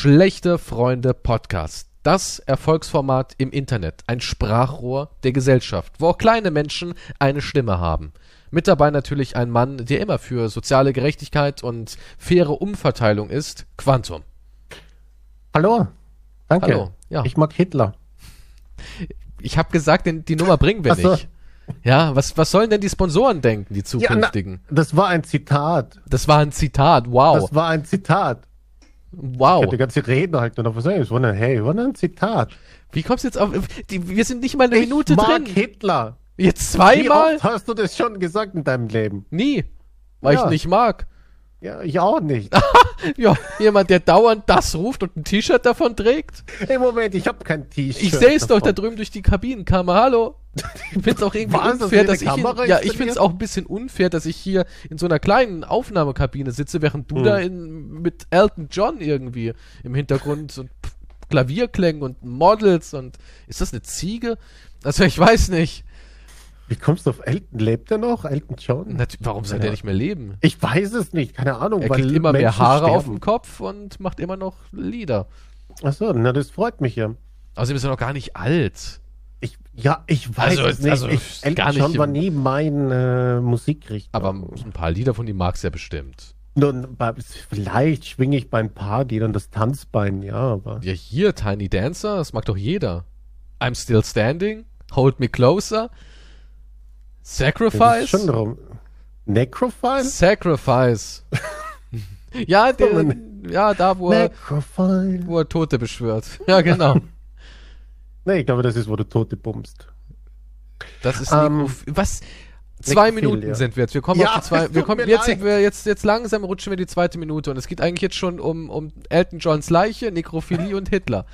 Schlechte Freunde Podcast. Das Erfolgsformat im Internet. Ein Sprachrohr der Gesellschaft, wo auch kleine Menschen eine Stimme haben. Mit dabei natürlich ein Mann, der immer für soziale Gerechtigkeit und faire Umverteilung ist. Quantum. Hallo. Danke. Hallo. Ja. Ich mag Hitler. Ich habe gesagt, die Nummer bringen wir so. nicht. Ja, was, was sollen denn die Sponsoren denken, die zukünftigen? Ja, na, das war ein Zitat. Das war ein Zitat, wow. Das war ein Zitat. Wow. Die ganze Rede halt noch was sagen. War ein, hey, ein Zitat. Wie kommst du jetzt auf, die, wir sind nicht mal eine ich Minute mag drin. Hitler. Jetzt zweimal? Wie oft hast du das schon gesagt in deinem Leben? Nie. Weil ja. ich nicht mag. Ja, ich auch nicht. ja, jemand, der dauernd das ruft und ein T-Shirt davon trägt. Hey, Moment, ich habe kein T-Shirt. Ich sehe es doch da drüben durch die Kabinenkammer. Hallo. Ich finde es auch irgendwie Was, unfair, dass, ich in, ja, ich finde es auch ein bisschen unfair, dass ich hier in so einer kleinen Aufnahmekabine sitze, während du hm. da in, mit Elton John irgendwie im Hintergrund und Klavierklängen und Models und ist das eine Ziege? Also ich weiß nicht. Wie kommst du auf Elton? Lebt er noch? Elton John? Nat warum soll ja. der nicht mehr leben? Ich weiß es nicht, keine Ahnung. Er kriegt immer Menschen mehr Haare sterben. auf dem Kopf und macht immer noch Lieder. Achso, na das freut mich ja. Außerdem ist er noch gar nicht alt. Ich, ja, ich weiß also, es nicht. Also, ich, Elton gar nicht John war nie mein äh, Musikrichtung. Aber ein paar Lieder von ihm magst du ja bestimmt. Nun, vielleicht schwinge ich bei ein paar Liedern das Tanzbein, ja, aber. Ja, hier, Tiny Dancer, das mag doch jeder. I'm Still Standing, Hold Me Closer. Sacrifice? schon darum. Necrophile? Sacrifice. ja, der, ja, da, wo er, wo er Tote beschwört. Ja, genau. nee, ich glaube, das ist, wo du Tote bummst. Das ist um, ähm, was? Zwei Minuten ja. sind wir jetzt. Wir kommen ja, auf die zwei. Wir kommen jetzt, sind wir jetzt, jetzt langsam rutschen wir die zweite Minute und es geht eigentlich jetzt schon um, um Elton Johns Leiche, Nekrophilie und Hitler.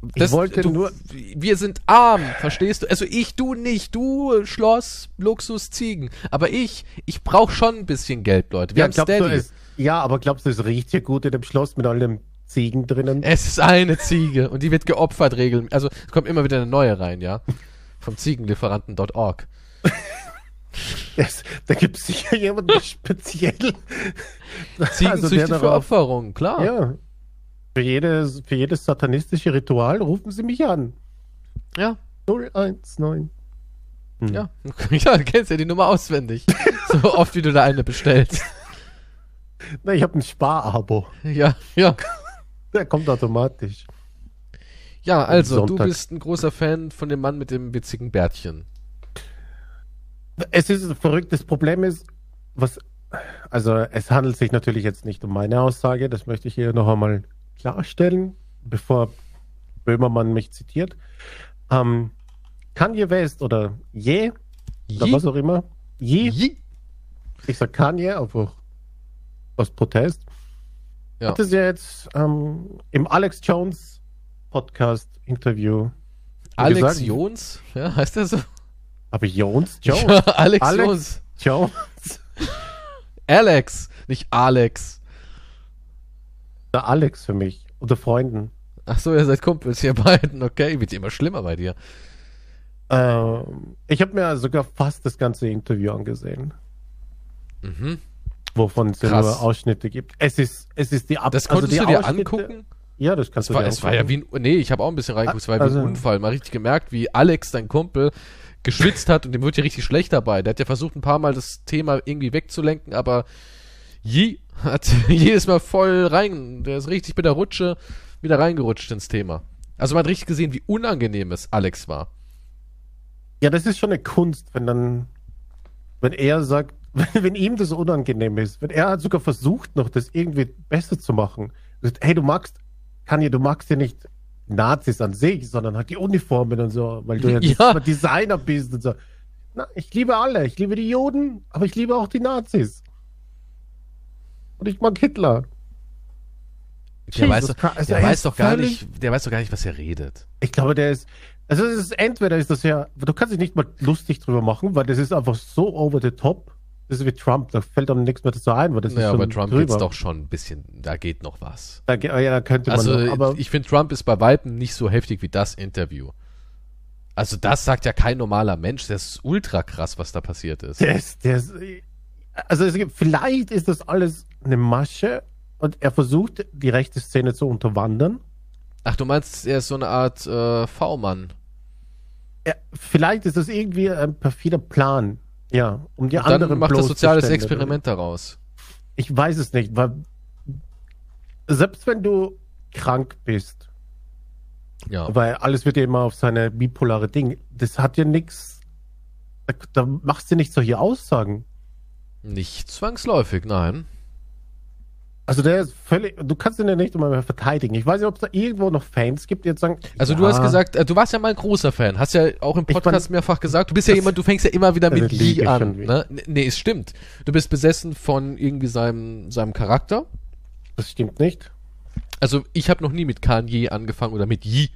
Das, ich wollte du, nur. Wir sind arm, verstehst du? Also ich, du nicht. Du, Schloss, Luxus, Ziegen. Aber ich, ich brauche schon ein bisschen Geld, Leute. Wir ja, haben Steady. Es, ja, aber glaubst du, es riecht hier gut in dem Schloss mit all dem Ziegen drinnen? Es ist eine Ziege und die wird geopfert regeln. Also es kommt immer wieder eine neue rein, ja? Vom Ziegenlieferanten.org. Da gibt es sicher jemanden speziell. Ziegenzüchte also für Opferungen, klar. Ja, für jedes, für jedes satanistische Ritual rufen Sie mich an. Ja. 019. Hm. Ja. ja, du kennst ja die Nummer auswendig. so oft, wie du da eine bestellst. Na, ich habe ein Sparabo. Ja, ja. Der kommt automatisch. Ja, also, du bist ein großer Fan von dem Mann mit dem witzigen Bärtchen. Es ist ein verrücktes Problem ist, was, also es handelt sich natürlich jetzt nicht um meine Aussage, das möchte ich hier noch einmal klarstellen, bevor Böhmermann mich zitiert. Ähm, Kanye West oder Je, Je? oder was auch immer. Je. Je. Ich sag Kanye, einfach aus Protest. Ja. Hat es ja jetzt ähm, im Alex Jones Podcast Interview. Alex gesagt, Jones? Ja, heißt der so? Aber Jones? Jones? Ja, Alex, Alex Jones. Jones. Alex, nicht Alex. Der Alex für mich. Unter Freunden. Ach so, ihr seid Kumpels, ihr beiden. Okay, wird immer schlimmer bei dir. Ähm, ich habe mir sogar fast das ganze Interview angesehen. Mhm. Wovon es ja nur Ausschnitte gibt. Es ist, es ist die Ab Das also konntest also du dir angucken? Ja, das kannst es du war, dir Es war ja wie ein, nee, ich habe auch ein bisschen reingeguckt, es war ja also, wie ein also- Unfall. Mal richtig gemerkt, wie Alex, dein Kumpel, geschwitzt hat und dem wird ja richtig schlecht dabei. Der hat ja versucht, ein paar Mal das Thema irgendwie wegzulenken, aber je hat jedes Mal voll rein. Der ist richtig mit der Rutsche wieder reingerutscht ins Thema. Also man hat richtig gesehen, wie unangenehm es Alex war. Ja, das ist schon eine Kunst, wenn dann, wenn er sagt, wenn, ihm das unangenehm ist, wenn er hat sogar versucht, noch das irgendwie besser zu machen. Sagt, hey, du magst, Kanye, du magst ja nicht Nazis an sich, sondern halt die Uniformen und so, weil du ja, ja. Designer bist und so. Na, ich liebe alle. Ich liebe die Juden, aber ich liebe auch die Nazis. Und ich mag Hitler. Der, weiß, doch, also der weiß doch gar nicht, der weiß doch gar nicht, was er redet. Ich glaube, der ist, also es ist, entweder ist das ja, du kannst dich nicht mal lustig drüber machen, weil das ist einfach so over the top. Das ist wie Trump, da fällt einem nichts mehr dazu ein, weil das naja, ist schon bei Trump drüber. geht's doch schon ein bisschen, da geht noch was. Da, ja, da könnte man also, noch, aber ich finde, Trump ist bei Weitem nicht so heftig wie das Interview. Also das sagt ja kein normaler Mensch, das ist ultra krass, was da passiert ist. Der ist, der ist, also es, vielleicht ist das alles eine Masche, und er versucht, die rechte Szene zu unterwandern. Ach, du meinst, er ist so eine Art äh, V-Mann. vielleicht ist das irgendwie ein perfider Plan. Ja, um die und anderen dann macht das soziales Experiment daraus. Ich weiß es nicht, weil selbst wenn du krank bist, ja. weil alles wird ja immer auf seine bipolare Ding, das hat ja nichts, da, da machst du nicht solche Aussagen. Nicht zwangsläufig, nein. Also der ist völlig, du kannst ihn ja nicht immer mehr verteidigen. Ich weiß nicht, ob es da irgendwo noch Fans gibt, die jetzt sagen. Also ja. du hast gesagt, äh, du warst ja mal ein großer Fan, hast ja auch im Podcast mehrfach gesagt, du bist ja jemand, du fängst ja immer wieder mit Lee an. Ne? Nee, es stimmt. Du bist besessen von irgendwie seinem, seinem Charakter. Das stimmt nicht. Also ich habe noch nie mit Kanye angefangen oder mit Yi,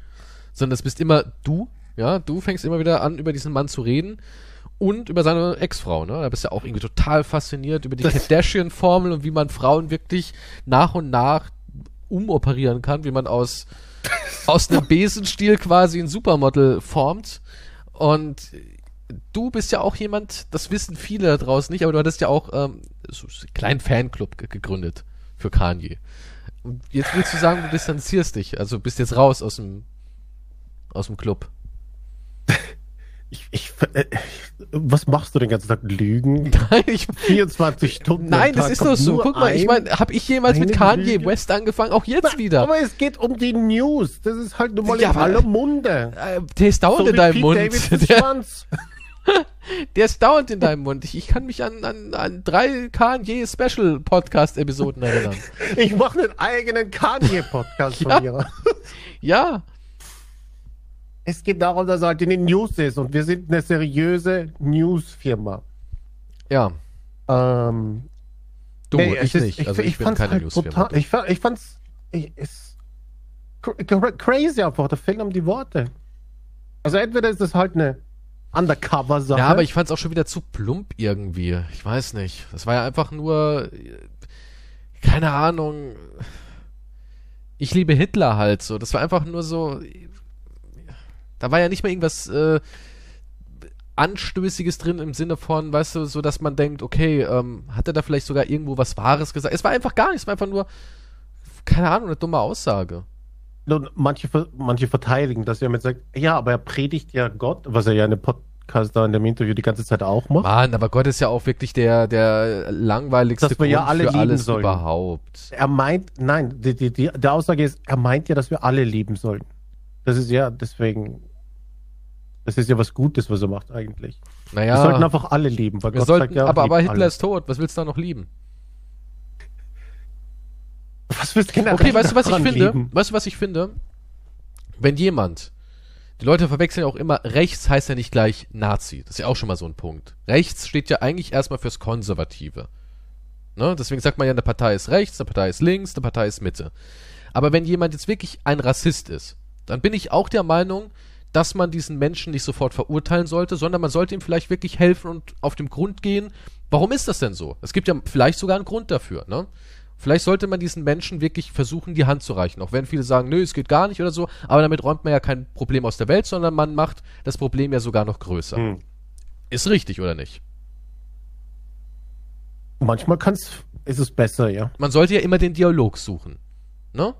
sondern es bist immer du, ja, du fängst immer wieder an, über diesen Mann zu reden und über seine Ex-Frau, ne? Da bist du ja auch irgendwie total fasziniert über die Kardashian-Formel und wie man Frauen wirklich nach und nach umoperieren kann, wie man aus, aus einem Besenstiel quasi ein Supermodel formt. Und du bist ja auch jemand, das wissen viele da draußen nicht, aber du hattest ja auch ähm, so einen kleinen Fanclub gegründet für Kanye. Und jetzt willst du sagen, du distanzierst dich, also bist jetzt raus aus dem, aus dem Club. Ich, ich, äh, was machst du den ganzen Tag? Lügen? Nein, ich, 24 Stunden. Nein, das ist doch so. Guck mal, ich meine, habe ich jemals mit Kanye Lüge? West angefangen? Auch jetzt Na, wieder. Aber es geht um die News. Das ist halt nur mal ja, in aller Munde. Äh, der ist dauernd so in deinem Mund. Der, der, ist dauernd in deinem Mund. Ich, ich kann mich an, an, an drei Kanye Special Podcast Episoden erinnern. ich mache einen eigenen Kanye Podcast ja. von mir. ja. Es geht darum, dass er halt in den News ist und wir sind eine seriöse News-Firma. Ja. Ähm, du, nee, ich ist, nicht. Ich, also ich, ich bin keine halt News-Firma. Ich, ich fand's ich, ist crazy einfach, da fehlen um die Worte. Also entweder ist das halt eine Undercover-Sache. Ja, aber ich fand's auch schon wieder zu plump irgendwie. Ich weiß nicht. Das war ja einfach nur, keine Ahnung. Ich liebe Hitler halt so. Das war einfach nur so, da war ja nicht mal irgendwas äh, Anstößiges drin im Sinne von, weißt du, so dass man denkt, okay, ähm, hat er da vielleicht sogar irgendwo was Wahres gesagt? Es war einfach gar nichts, es war einfach nur, keine Ahnung, eine dumme Aussage. Und manche, manche verteidigen, dass er mit sagt, ja, aber er predigt ja Gott, was er ja in dem Podcast da in dem Interview die ganze Zeit auch macht. Mann, aber Gott ist ja auch wirklich der, der langweiligste dass wir Grund ja alle für alles sollen. überhaupt. Er meint, nein, die, die, die, der Aussage ist, er meint ja, dass wir alle lieben sollen. Das ist ja deswegen das ist ja was Gutes, was er macht eigentlich. Naja. Wir sollten einfach alle lieben. Weil Gott sollten, sagt ja, aber, aber Hitler alle. ist tot. Was willst du da noch lieben? Was willst du generell Okay, weißt du, was ich finde? Lieben? Weißt du, was ich finde? Wenn jemand, die Leute verwechseln ja auch immer, rechts heißt ja nicht gleich Nazi. Das ist ja auch schon mal so ein Punkt. Rechts steht ja eigentlich erstmal fürs Konservative. Ne? Deswegen sagt man ja, eine Partei ist rechts, eine Partei ist links, eine Partei ist Mitte. Aber wenn jemand jetzt wirklich ein Rassist ist, dann bin ich auch der Meinung, dass man diesen Menschen nicht sofort verurteilen sollte, sondern man sollte ihm vielleicht wirklich helfen und auf dem Grund gehen. Warum ist das denn so? Es gibt ja vielleicht sogar einen Grund dafür, ne? Vielleicht sollte man diesen Menschen wirklich versuchen, die Hand zu reichen. Auch wenn viele sagen, nö, es geht gar nicht oder so. Aber damit räumt man ja kein Problem aus der Welt, sondern man macht das Problem ja sogar noch größer. Hm. Ist richtig oder nicht? Manchmal kann's, ist es besser, ja. Man sollte ja immer den Dialog suchen. Ne?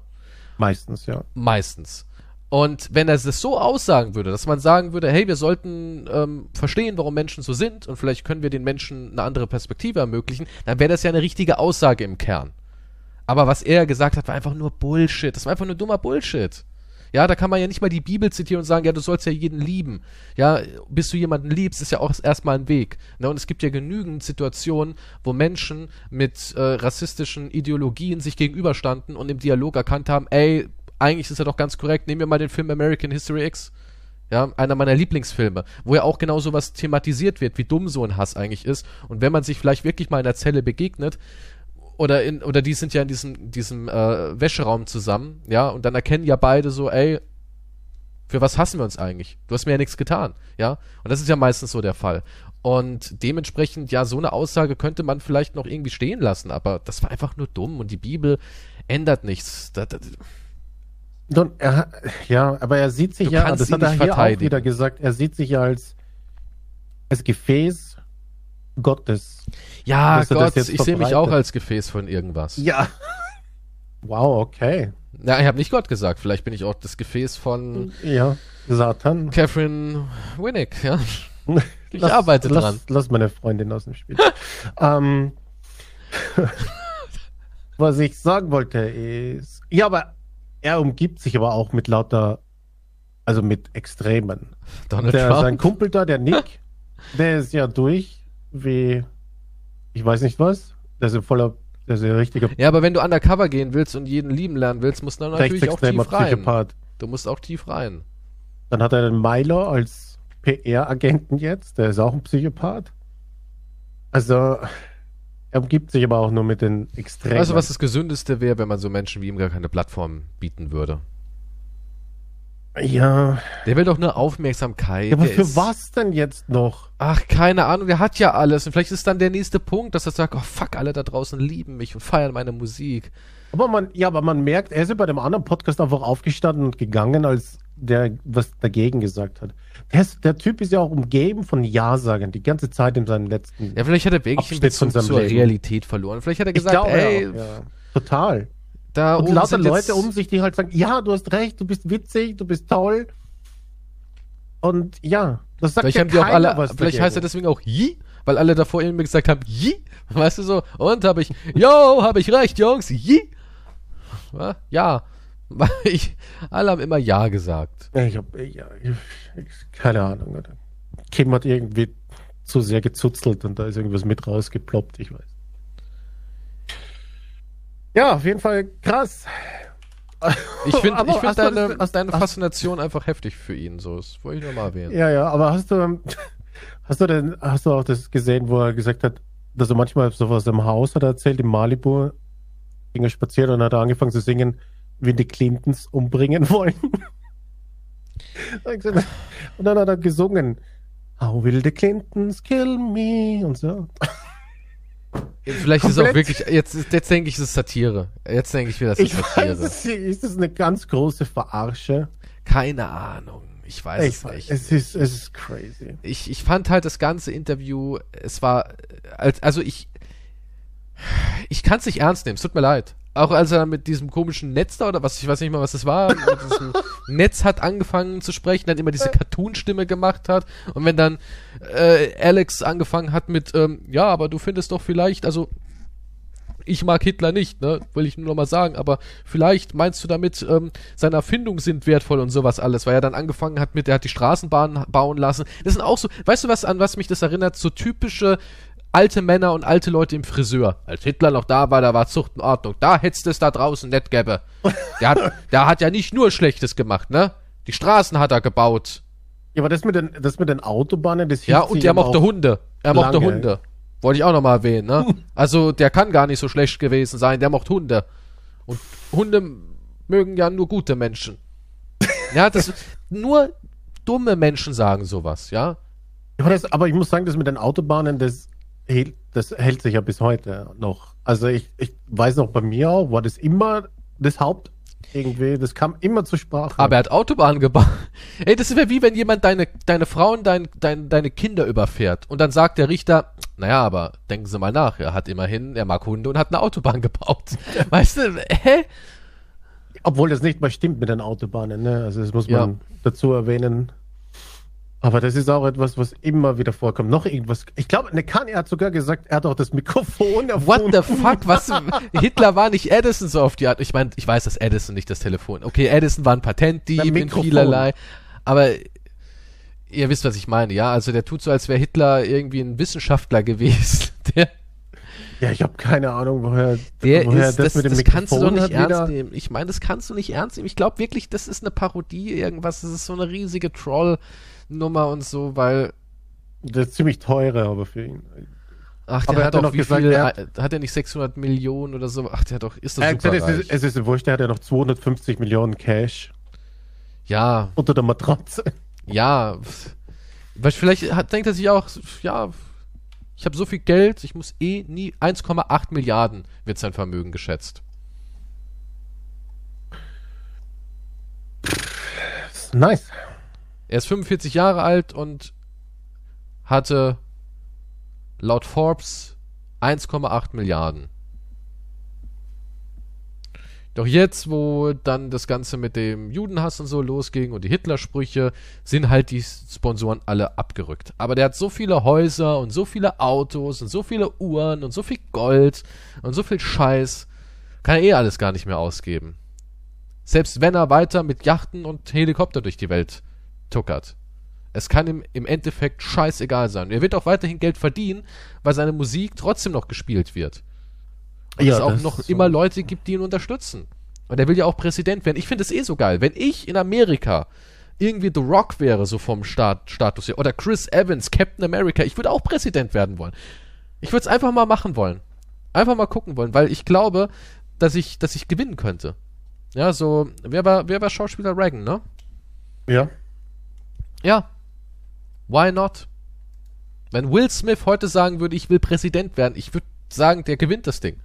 Meistens, ja. Meistens. Und wenn er es so aussagen würde, dass man sagen würde, hey, wir sollten ähm, verstehen, warum Menschen so sind und vielleicht können wir den Menschen eine andere Perspektive ermöglichen, dann wäre das ja eine richtige Aussage im Kern. Aber was er gesagt hat, war einfach nur Bullshit. Das war einfach nur dummer Bullshit. Ja, da kann man ja nicht mal die Bibel zitieren und sagen, ja, du sollst ja jeden lieben. Ja, bis du jemanden liebst, ist ja auch erstmal ein Weg. Ne? Und es gibt ja genügend Situationen, wo Menschen mit äh, rassistischen Ideologien sich gegenüberstanden und im Dialog erkannt haben, ey, eigentlich ist er doch ganz korrekt. Nehmen wir mal den Film American History X. Ja, einer meiner Lieblingsfilme, wo ja auch genau sowas thematisiert wird, wie dumm so ein Hass eigentlich ist. Und wenn man sich vielleicht wirklich mal in der Zelle begegnet, oder in, oder die sind ja in diesem, diesem äh, Wäscheraum zusammen, ja, und dann erkennen ja beide so, ey, für was hassen wir uns eigentlich? Du hast mir ja nichts getan, ja? Und das ist ja meistens so der Fall. Und dementsprechend, ja, so eine Aussage könnte man vielleicht noch irgendwie stehen lassen, aber das war einfach nur dumm und die Bibel ändert nichts. Das, das, nun, er, ja, aber er sieht sich du ja, das hat er hier auch wieder gesagt, er sieht sich ja als, als Gefäß Gottes. Ja, Gott, ich sehe mich auch als Gefäß von irgendwas. Ja. Wow, okay. Ja, ich habe nicht Gott gesagt. Vielleicht bin ich auch das Gefäß von ja, Satan. Catherine Winnick, ja. Ich lass, arbeite lass, dran. Lass meine Freundin aus dem Spiel. ähm, was ich sagen wollte ist, ja, aber er umgibt sich aber auch mit lauter, also mit Extremen. Donald der, Trump. Sein Kumpel da, der Nick, der ist ja durch wie, ich weiß nicht was, der ist voller, der ist ein richtiger Ja, aber wenn du undercover gehen willst und jeden lieben lernen willst, musst du dann natürlich auch tief rein. Psychopath. Du musst auch tief rein. Dann hat er den Milo als PR-Agenten jetzt, der ist auch ein Psychopath. Also, er umgibt sich aber auch nur mit den Extremen. Also was das Gesündeste wäre, wenn man so Menschen wie ihm gar keine Plattform bieten würde. Ja, Der will doch nur Aufmerksamkeit. ja aber der für ist- was denn jetzt noch? Ach, keine Ahnung, der hat ja alles. Und vielleicht ist dann der nächste Punkt, dass er sagt, oh fuck, alle da draußen lieben mich und feiern meine Musik. Aber man, ja, aber man merkt, er ist ja bei dem anderen Podcast einfach aufgestanden und gegangen, als der was dagegen gesagt hat. Der, ist, der Typ ist ja auch umgeben von Ja-Sagern die ganze Zeit in seinen letzten. Ja, vielleicht hat er wirklich Abschnitt von seinem zur Leben. Realität verloren. Vielleicht hat er gesagt, glaube ey, ja. total. da Und lauter Leute um sich, die halt sagen, ja, du hast recht, du bist witzig, du bist toll. Und ja, das sagt Vielleicht ja haben die auch alle, was vielleicht heißt er dagegen. deswegen auch Yi, weil alle davor irgendwie gesagt haben, Yi, weißt du so, und habe ich, yo, habe ich recht, Jungs, Yi. Ja, weil ich, alle haben immer Ja gesagt. Ich hab, ja, keine Ahnung. Kim hat irgendwie zu sehr gezuzelt und da ist irgendwas mit rausgeploppt, ich weiß. Ja, auf jeden Fall krass. Ich finde ich find hast deine, das- hast- deine hast- Faszination einfach heftig für ihn, so, das wollte ich nur mal erwähnen. Ja, ja, aber hast du, hast du denn, hast du auch das gesehen, wo er gesagt hat, dass er manchmal sowas im Haus hat er erzählt, in Malibu, ging er spazieren und hat er angefangen zu singen, wie die Clintons umbringen wollen. Und dann hat er gesungen, How will the Clintons kill me? Und so. Vielleicht ist es auch Komplett. wirklich, jetzt, jetzt denke ich, es ist Satire. Jetzt denke ich wieder, es ist Ich weiß, Satire. es ist das eine ganz große Verarsche? Keine Ahnung. Ich weiß Ich es weiß, nicht. es ist, es ist crazy. ich, ich fand halt das ganze Interview, es war, als, also ich, ich kann es nicht ernst nehmen, es tut mir leid. Auch als er mit diesem komischen Netz da, oder was, ich weiß nicht mal, was das war, mit diesem Netz hat angefangen zu sprechen, dann immer diese Cartoon-Stimme gemacht hat. Und wenn dann äh, Alex angefangen hat mit, ähm, ja, aber du findest doch vielleicht, also ich mag Hitler nicht, ne? Will ich nur noch mal sagen, aber vielleicht meinst du damit, ähm, seine Erfindungen sind wertvoll und sowas alles, weil er dann angefangen hat mit, er hat die Straßenbahn bauen lassen. Das sind auch so, weißt du was, an was mich das erinnert? So typische alte Männer und alte Leute im Friseur. Als Hitler noch da war, da war Zucht und Ordnung. Da hättest es da draußen nicht gäbe. Der hat, der hat ja nicht nur Schlechtes gemacht, ne? Die Straßen hat er gebaut. Ja, aber das mit den, das mit den Autobahnen, das Ja, und der mochte auch- Hunde. Er mochte lange. Hunde. Wollte ich auch noch mal erwähnen, ne? Also, der kann gar nicht so schlecht gewesen sein. Der mochte Hunde. Und Hunde mögen ja nur gute Menschen. Ja, das, nur dumme Menschen sagen sowas, ja? Aber, das, aber ich muss sagen, das mit den Autobahnen, das hält, das hält sich ja bis heute noch. Also ich, ich weiß noch, bei mir auch war das immer das Haupt irgendwie, das kam immer zur Sprache. Aber er hat Autobahnen gebaut. Ey, das wäre wie wenn jemand deine, deine Frau und dein, dein, deine Kinder überfährt. Und dann sagt der Richter, naja, aber denken Sie mal nach, er hat immerhin, er mag Hunde und hat eine Autobahn gebaut. weißt du, hä? Obwohl das nicht mal stimmt mit den Autobahnen, ne? Also das muss Ja. man dazu erwähnen. Aber das ist auch etwas, was immer wieder vorkommt. Noch irgendwas. Ich glaube, ne Kanye hat sogar gesagt, er hat auch das Mikrofon What the fuck? Was? Hitler war nicht Edison so auf die Art. Ich meine, ich weiß, dass Edison nicht das Telefon. Okay, Edison war ein Patentdieb in vielerlei. Aber ihr wisst, was ich meine, ja? Also der tut so, als wäre Hitler irgendwie ein Wissenschaftler gewesen. Der, Ja, ich habe keine Ahnung, woher, der woher ist, das, das, Mikrofon kannst du doch nicht ernst wieder. nehmen. Ich meine, das kannst du nicht ernst nehmen. Ich glaube wirklich, das ist eine Parodie, irgendwas. Das ist so eine riesige Troll-Nummer und so, weil Das ist ziemlich teure, aber für ihn. Ach, der Aber er hat hat doch noch wie gesagt, viel, hat, hat er nicht 600 Millionen oder so? Ach, der hat doch, ist Er hat super es, ist, es ist wurscht, er hat ja noch 250 Millionen Cash Ja, unter der Matratze. ja. Weil vielleicht hat, denkt er sich auch, ja, ich habe so viel Geld, ich muss eh nie 1,8 Milliarden wird sein Vermögen geschätzt. Nice. Er ist 45 Jahre alt und hatte laut Forbes 1,8 Milliarden. Doch jetzt, wo dann das Ganze mit dem Judenhass und so losging und die Hitlersprüche, sind halt die Sponsoren alle abgerückt. Aber der hat so viele Häuser und so viele Autos und so viele Uhren und so viel Gold und so viel Scheiß, kann er eh alles gar nicht mehr ausgeben. Selbst wenn er weiter mit Yachten und Helikopter durch die Welt tuckert. Es kann ihm im Endeffekt scheißegal sein. Er wird auch weiterhin Geld verdienen, weil seine Musik trotzdem noch gespielt wird. Und ja, es auch noch so. immer Leute gibt, die ihn unterstützen. Und er will ja auch Präsident werden. Ich finde es eh so geil. Wenn ich in Amerika irgendwie The Rock wäre, so vom Stat Status hier, oder Chris Evans, Captain America, ich würde auch Präsident werden wollen. Ich würde es einfach mal machen wollen. Einfach mal gucken wollen, weil ich glaube, dass ich, dass ich gewinnen könnte. Ja, so, wer war, wer war Schauspieler Reagan, ne? Ja. Ja. Why not? Wenn Will Smith heute sagen würde, ich will Präsident werden, ich würde sagen, der gewinnt das Ding.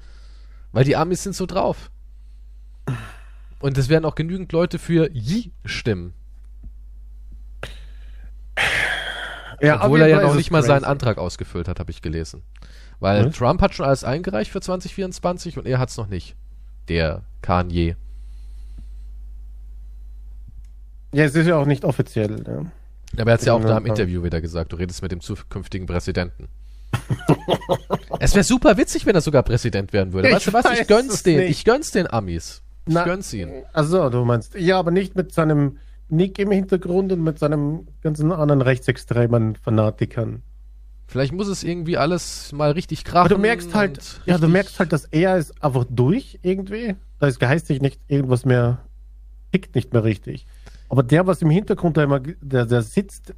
Weil die Amis sind so drauf. Und es werden auch genügend Leute für Yi stimmen. Ja, Obwohl er ja noch nicht mal seinen Antrag ausgefüllt hat, habe ich gelesen. Weil hm? Trump hat schon alles eingereicht für 2024 und er hat es noch nicht. Der Kanye. Ja, es ist ja auch nicht offiziell. Ja. Aber er hat es ja auch da im Interview wieder gesagt, du redest mit dem zukünftigen Präsidenten. es wäre super witzig, wenn er sogar Präsident werden würde. Ich weißt du was? Ich gönn's den. Nicht. Ich gönn's den Amis. Ich Na, gönn's ihn. Also, du meinst, ja, aber nicht mit seinem Nick im Hintergrund und mit seinem ganzen anderen rechtsextremen Fanatikern. Vielleicht muss es irgendwie alles mal richtig krachen. Aber du merkst halt, ja, du merkst halt, dass er ist einfach durch irgendwie. Da ist geistig nicht irgendwas mehr, tickt nicht mehr richtig. Aber der, was im Hintergrund da immer, der, der sitzt.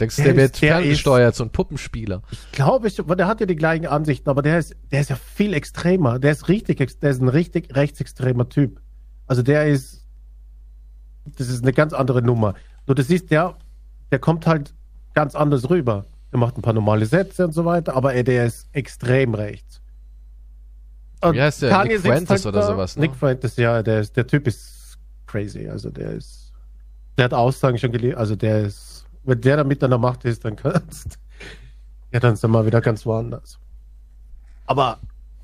Denkst du, der, der wird ferngesteuert, so ein Puppenspieler? Ich glaube, ich, der hat ja die gleichen Ansichten, aber der ist, der ist ja viel extremer. Der ist richtig, der ist ein richtig rechtsextremer Typ. Also der ist, das ist eine ganz andere Nummer. Nur das ist der, der kommt halt ganz anders rüber. Der macht ein paar normale Sätze und so weiter, aber er, der ist extrem rechts. Und Wie heißt der? Kanye Nick Fuentes halt oder sowas, ne? Nick Fuentes, ja, der, ist, der Typ ist crazy. Also der ist der hat Aussagen schon gelesen, also der ist, wenn der damit an der Macht ist, dann kannst ja, dann sind wir wieder ganz woanders. Aber,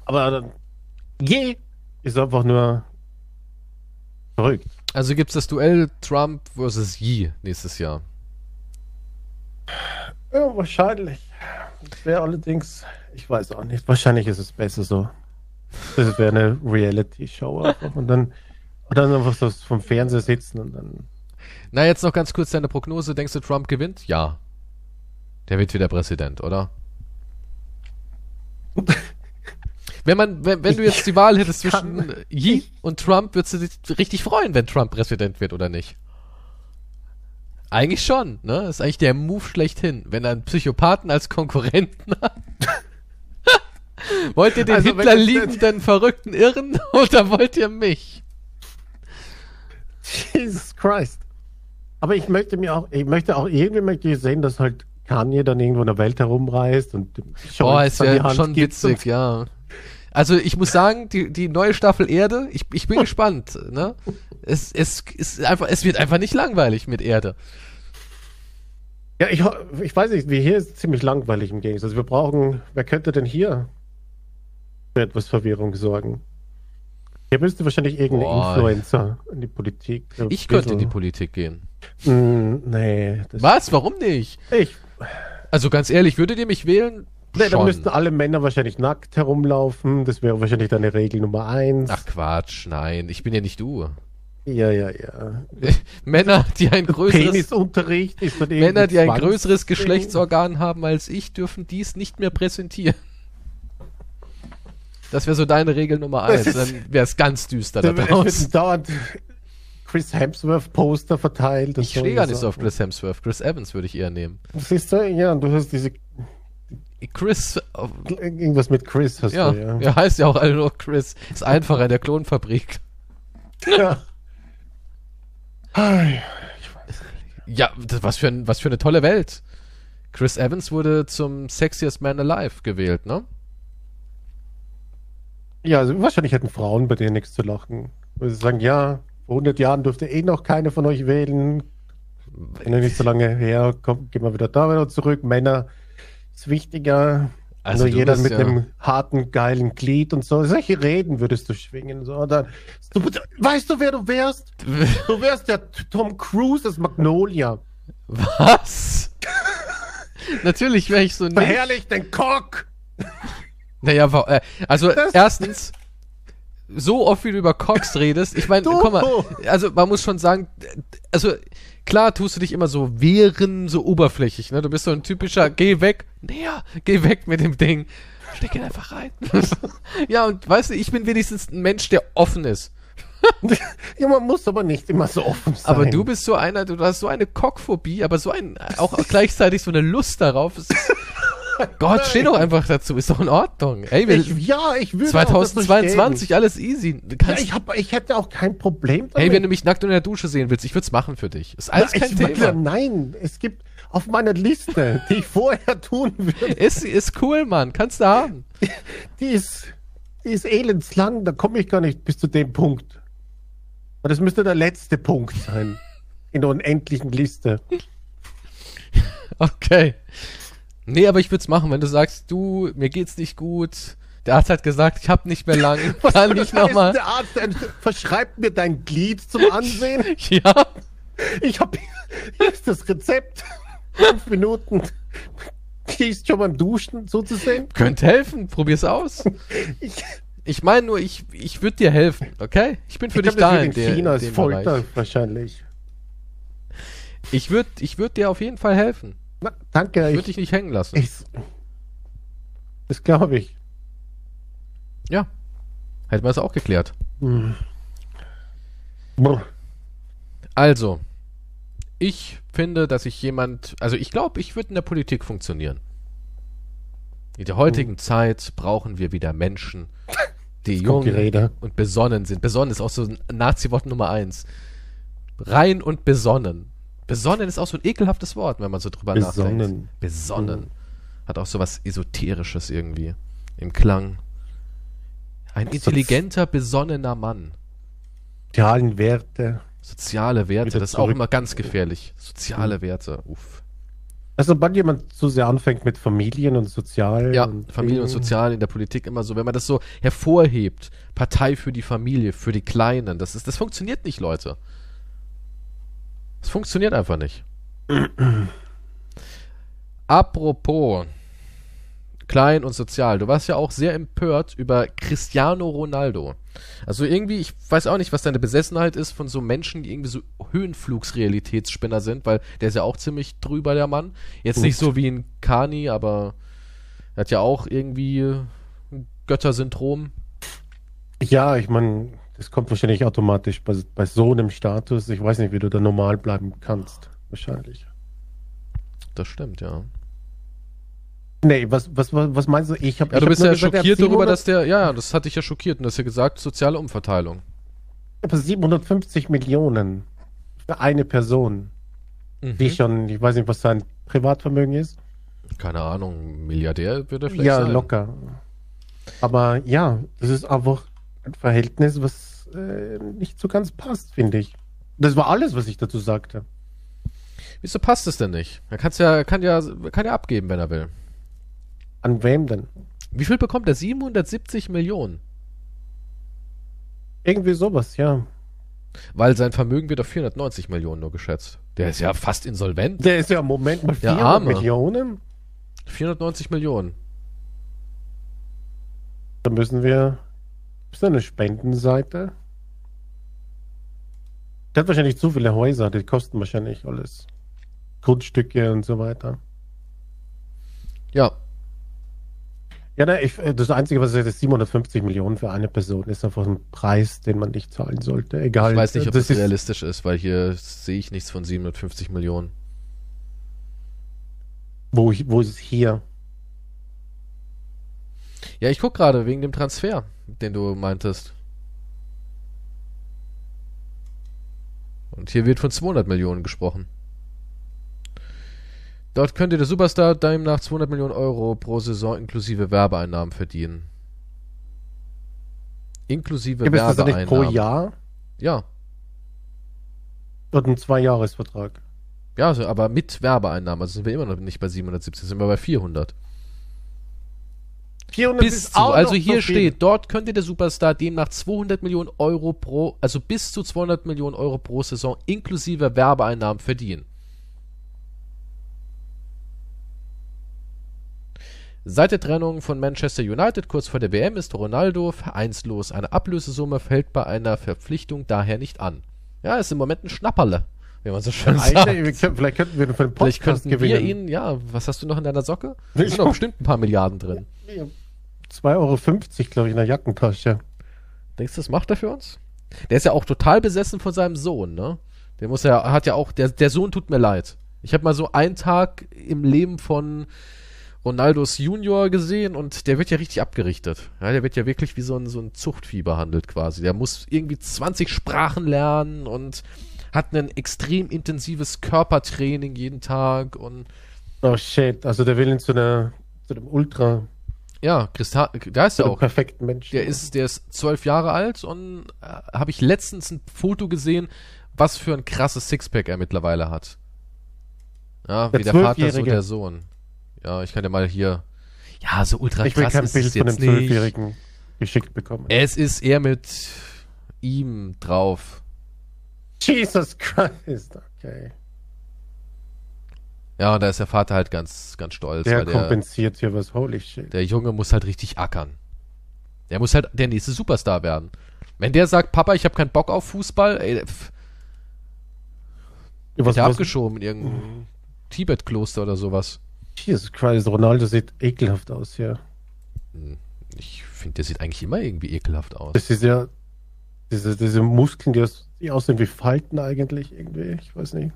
aber, je ist einfach nur verrückt. Also gibt es das Duell Trump versus Yi nächstes Jahr? Ja, wahrscheinlich. Das wäre allerdings, ich weiß auch nicht, wahrscheinlich ist es besser so. Das wäre eine Reality-Show einfach und dann, und dann einfach so vom Fernseher sitzen und dann na, jetzt noch ganz kurz deine Prognose. Denkst du, Trump gewinnt? Ja. Der wird wieder Präsident, oder? wenn man, wenn, wenn du jetzt die Wahl hättest zwischen Yi und Trump, würdest du dich richtig freuen, wenn Trump Präsident wird oder nicht? Eigentlich schon, ne? Ist eigentlich der Move schlechthin. Wenn er einen Psychopathen als Konkurrenten hat. wollt ihr den also, Hitler liebenden verrückten Irren oder wollt ihr mich? Jesus Christ. Aber ich möchte mir auch, ich möchte auch irgendwie möchte ich sehen, dass halt Kanye dann irgendwo in der Welt herumreist und Oh, es wäre schon witzig, ja. Also ich muss sagen, die, die neue Staffel Erde, ich, ich bin gespannt. Ne? Es, es, ist einfach, es wird einfach nicht langweilig mit Erde. Ja, ich, ich weiß nicht, wie hier ist ziemlich langweilig im Gegensatz. Also wir brauchen, wer könnte denn hier für etwas Verwirrung sorgen? Hier müsste wahrscheinlich irgendein Boah. Influencer in die Politik. Ich könnte in die Politik gehen. Mm, nee. Was? Warum nicht? Ich. Also ganz ehrlich, würdet ihr mich wählen? Nee, dann müssten alle Männer wahrscheinlich nackt herumlaufen. Das wäre wahrscheinlich deine Regel Nummer eins. Ach Quatsch, nein. Ich bin ja nicht du. Ja, ja, ja. Männer, die ein größeres Penisunterricht ist Männer, die ein größeres Geschlechtsorgan haben als ich, dürfen dies nicht mehr präsentieren. Das wäre so deine Regel Nummer eins. Dann wäre es ganz düster da draußen. dauernd Chris Hemsworth Poster verteilt. ich stehe gar nicht so auf Chris Hemsworth. Chris Evans würde ich eher nehmen. Siehst du? Ja, du hast diese Chris. Irgendwas mit Chris hast ja, du, ja. Er heißt ja auch alle nur Chris. Ist einfacher in der Klonfabrik. Ja. ja, was für, ein, was für eine tolle Welt. Chris Evans wurde zum Sexiest Man Alive gewählt, ne? Ja, also wahrscheinlich hätten Frauen bei denen nichts zu lachen. Weil sie sagen, ja, vor 100 Jahren dürfte eh noch keine von euch wählen. Wenn nicht so lange her, kommt, gehen wir wieder da wieder zurück. Männer ist wichtiger. Also Nur jeder mit ja einem harten, geilen Glied und so. Solche Reden würdest du schwingen. So. Dann, du, weißt du, wer du wärst? Du wärst der Tom Cruise aus Magnolia. Was? Natürlich wäre ich so nicht. Verherrlich den Cock! Naja, äh, also das erstens, so oft wie du über Cox redest, ich meine, komm mal, also man muss schon sagen, also klar tust du dich immer so wehren, so oberflächlich, ne? Du bist so ein typischer, geh weg, näher, geh weg mit dem Ding. Steck ihn einfach rein. ja, und weißt du, ich bin wenigstens ein Mensch, der offen ist. ja, man muss aber nicht immer so offen sein. Aber du bist so einer, du hast so eine Cockphobie, aber so ein, auch gleichzeitig so eine Lust darauf. Gott, steh doch einfach dazu, ist doch in Ordnung. Ey, wir, ich, ja, ich will 2022, alles easy. Ja, ich, hab, ich hätte auch kein Problem damit. Hey, wenn du mich nackt in der Dusche sehen willst, ich würde es machen für dich. Ist alles Na, kein Thema. Meine, nein, es gibt auf meiner Liste, die ich vorher tun würde. Ist, ist cool, Mann, kannst du haben. Die ist, die ist elendslang, da komme ich gar nicht bis zu dem Punkt. Und das müsste der letzte Punkt sein in der unendlichen Liste. Okay. Nee, aber ich würde es machen, wenn du sagst, du, mir geht's nicht gut. Der Arzt hat gesagt, ich habe nicht mehr lang. Was Kann ich nochmal. Der Arzt der verschreibt mir dein Glied zum Ansehen. ja. Ich habe hier ist das Rezept. Fünf Minuten. Gehst schon beim Duschen sozusagen. Könnte helfen. Probier's aus. Ich, ich meine nur, ich, ich würde dir helfen, okay? Ich bin für ich dich da in der, China ist Folter Bereich. wahrscheinlich. Ich würde ich würd dir auf jeden Fall helfen. Na, danke. Ich würde dich nicht hängen lassen. Ich, das glaube ich. Ja. Hätten wir es auch geklärt. Hm. Also, ich finde, dass ich jemand, also ich glaube, ich würde in der Politik funktionieren. In der heutigen hm. Zeit brauchen wir wieder Menschen, die jung und besonnen sind. Besonnen ist auch so ein Nazi-Wort Nummer eins. Rein und besonnen. Besonnen ist auch so ein ekelhaftes Wort, wenn man so drüber Besonnen. nachdenkt. Besonnen. Mhm. Hat auch so was Esoterisches irgendwie im Klang. Ein intelligenter, besonnener Mann. Sozialen Werte. Soziale Werte, das ist auch immer ganz gefährlich. Soziale mhm. Werte, uff. Also, sobald jemand zu sehr anfängt mit Familien und Sozial. Ja, und Familien und Sozial in der Politik immer so, wenn man das so hervorhebt, Partei für die Familie, für die Kleinen, das ist, das funktioniert nicht, Leute. Es funktioniert einfach nicht. Apropos klein und sozial, du warst ja auch sehr empört über Cristiano Ronaldo. Also irgendwie, ich weiß auch nicht, was deine Besessenheit ist von so Menschen, die irgendwie so Höhenflugsrealitätsspinner sind, weil der ist ja auch ziemlich drüber, der Mann. Jetzt Gut. nicht so wie ein Kani, aber er hat ja auch irgendwie ein Göttersyndrom. Ja, ich meine, das kommt wahrscheinlich automatisch bei, bei so einem Status. Ich weiß nicht, wie du da normal bleiben kannst. Wahrscheinlich. Das stimmt, ja. Nee, was, was, was meinst du? Ich hab, ja, du bist ja schockiert darüber, dass der, ja, das hatte ich ja schockiert und das ja gesagt, soziale Umverteilung. Aber 750 Millionen für eine Person. Mhm. Die schon, ich weiß nicht, was sein Privatvermögen ist. Keine Ahnung, Milliardär würde er vielleicht ja, sein. Ja, locker. Aber ja, das ist einfach ein Verhältnis, was äh, nicht so ganz passt, finde ich. Das war alles, was ich dazu sagte. Wieso passt es denn nicht? Er kann's ja, kann ja, kann ja abgeben, wenn er will. An wem denn? Wie viel bekommt er? 770 Millionen. Irgendwie sowas, ja. Weil sein Vermögen wird auf 490 Millionen nur geschätzt. Der ist ja fast insolvent. Der ist ja im Moment mal 400 Millionen. 490 Millionen. Da müssen wir ist da eine Spendenseite? Der hat wahrscheinlich zu viele Häuser, die kosten wahrscheinlich alles. Grundstücke und so weiter. Ja. Ja, na, ich, das Einzige, was ich ist 750 Millionen für eine Person ist einfach ein Preis, den man nicht zahlen sollte. Egal. Ich weiß nicht, ob das, das realistisch ist, weil hier sehe ich nichts von 750 Millionen. Wo, ich, wo ist es hier? Ja, ich guck gerade wegen dem Transfer, den du meintest. Und hier wird von 200 Millionen gesprochen. Dort könnte der Superstar demnach 200 Millionen Euro pro Saison inklusive Werbeeinnahmen verdienen. Inklusive ja, Werbeeinnahmen. Ist das nicht pro Jahr? Ja. Und ein Zwei-Jahres-Vertrag. Ja, also, aber mit Werbeeinnahmen. Also sind wir immer noch nicht bei 770, sind wir bei 400. bis zu, also hier so steht, dort könnte der Superstar demnach 200 Millionen Euro pro, also bis zu 200 Millionen Euro pro Saison inklusive Werbeeinnahmen verdienen. Seit der Trennung von Manchester United kurz vor der WM ist Ronaldo vereinslos. Eine Ablösesumme fällt bei einer Verpflichtung daher nicht an. Ja, ist im Moment ein Schnapperle, wie man so schön sagt. Vielleicht könnten wir für den Podcast Vielleicht könnten gewinnen. wir ihn, ja, was hast du noch in deiner Socke? Da sind doch bestimmt ein paar Milliarden drin. 2,50 Euro, glaube ich, in der Jackentasche. Denkst du, das macht er für uns? Der ist ja auch total besessen von seinem Sohn, ne? Der muss ja, hat ja auch, der, der Sohn tut mir leid. Ich habe mal so einen Tag im Leben von Ronaldos Junior gesehen und der wird ja richtig abgerichtet. Ja, der wird ja wirklich wie so ein, so ein Zuchtvieh behandelt quasi. Der muss irgendwie 20 Sprachen lernen und hat ein extrem intensives Körpertraining jeden Tag und. Oh shit, also der will in so einer, zu einem Ultra. Ja, Christa da ist er auch. Perfekten Mensch. Der ist, der ist zwölf Jahre alt und äh, habe ich letztens ein Foto gesehen, was für ein krasses Sixpack er mittlerweile hat. Ja, der wie der Vater, so der Sohn. Ja, ich kann ja mal hier. Ja, so ultra ich krass will kein Bild von einem Zwölfjährigen geschickt bekommen. Es ist eher mit ihm drauf. Jesus Christ, okay. Ja, und da ist der Vater halt ganz, ganz stolz. Der kompensiert hier was, holy shit. Der Junge muss halt richtig ackern. Der muss halt der nächste Superstar werden. Wenn der sagt, Papa, ich habe keinen Bock auf Fußball, ey, pff, was, wird abgeschoben in irgendein mhm. Tibet-Kloster oder sowas. Jesus Christ, Ronaldo sieht ekelhaft aus, ja. Hm, ich finde, der sieht eigentlich immer irgendwie ekelhaft aus. Das ist ja, diese, diese Muskeln, die, aus, die aussehen wie Falten eigentlich, irgendwie, ich weiß nicht.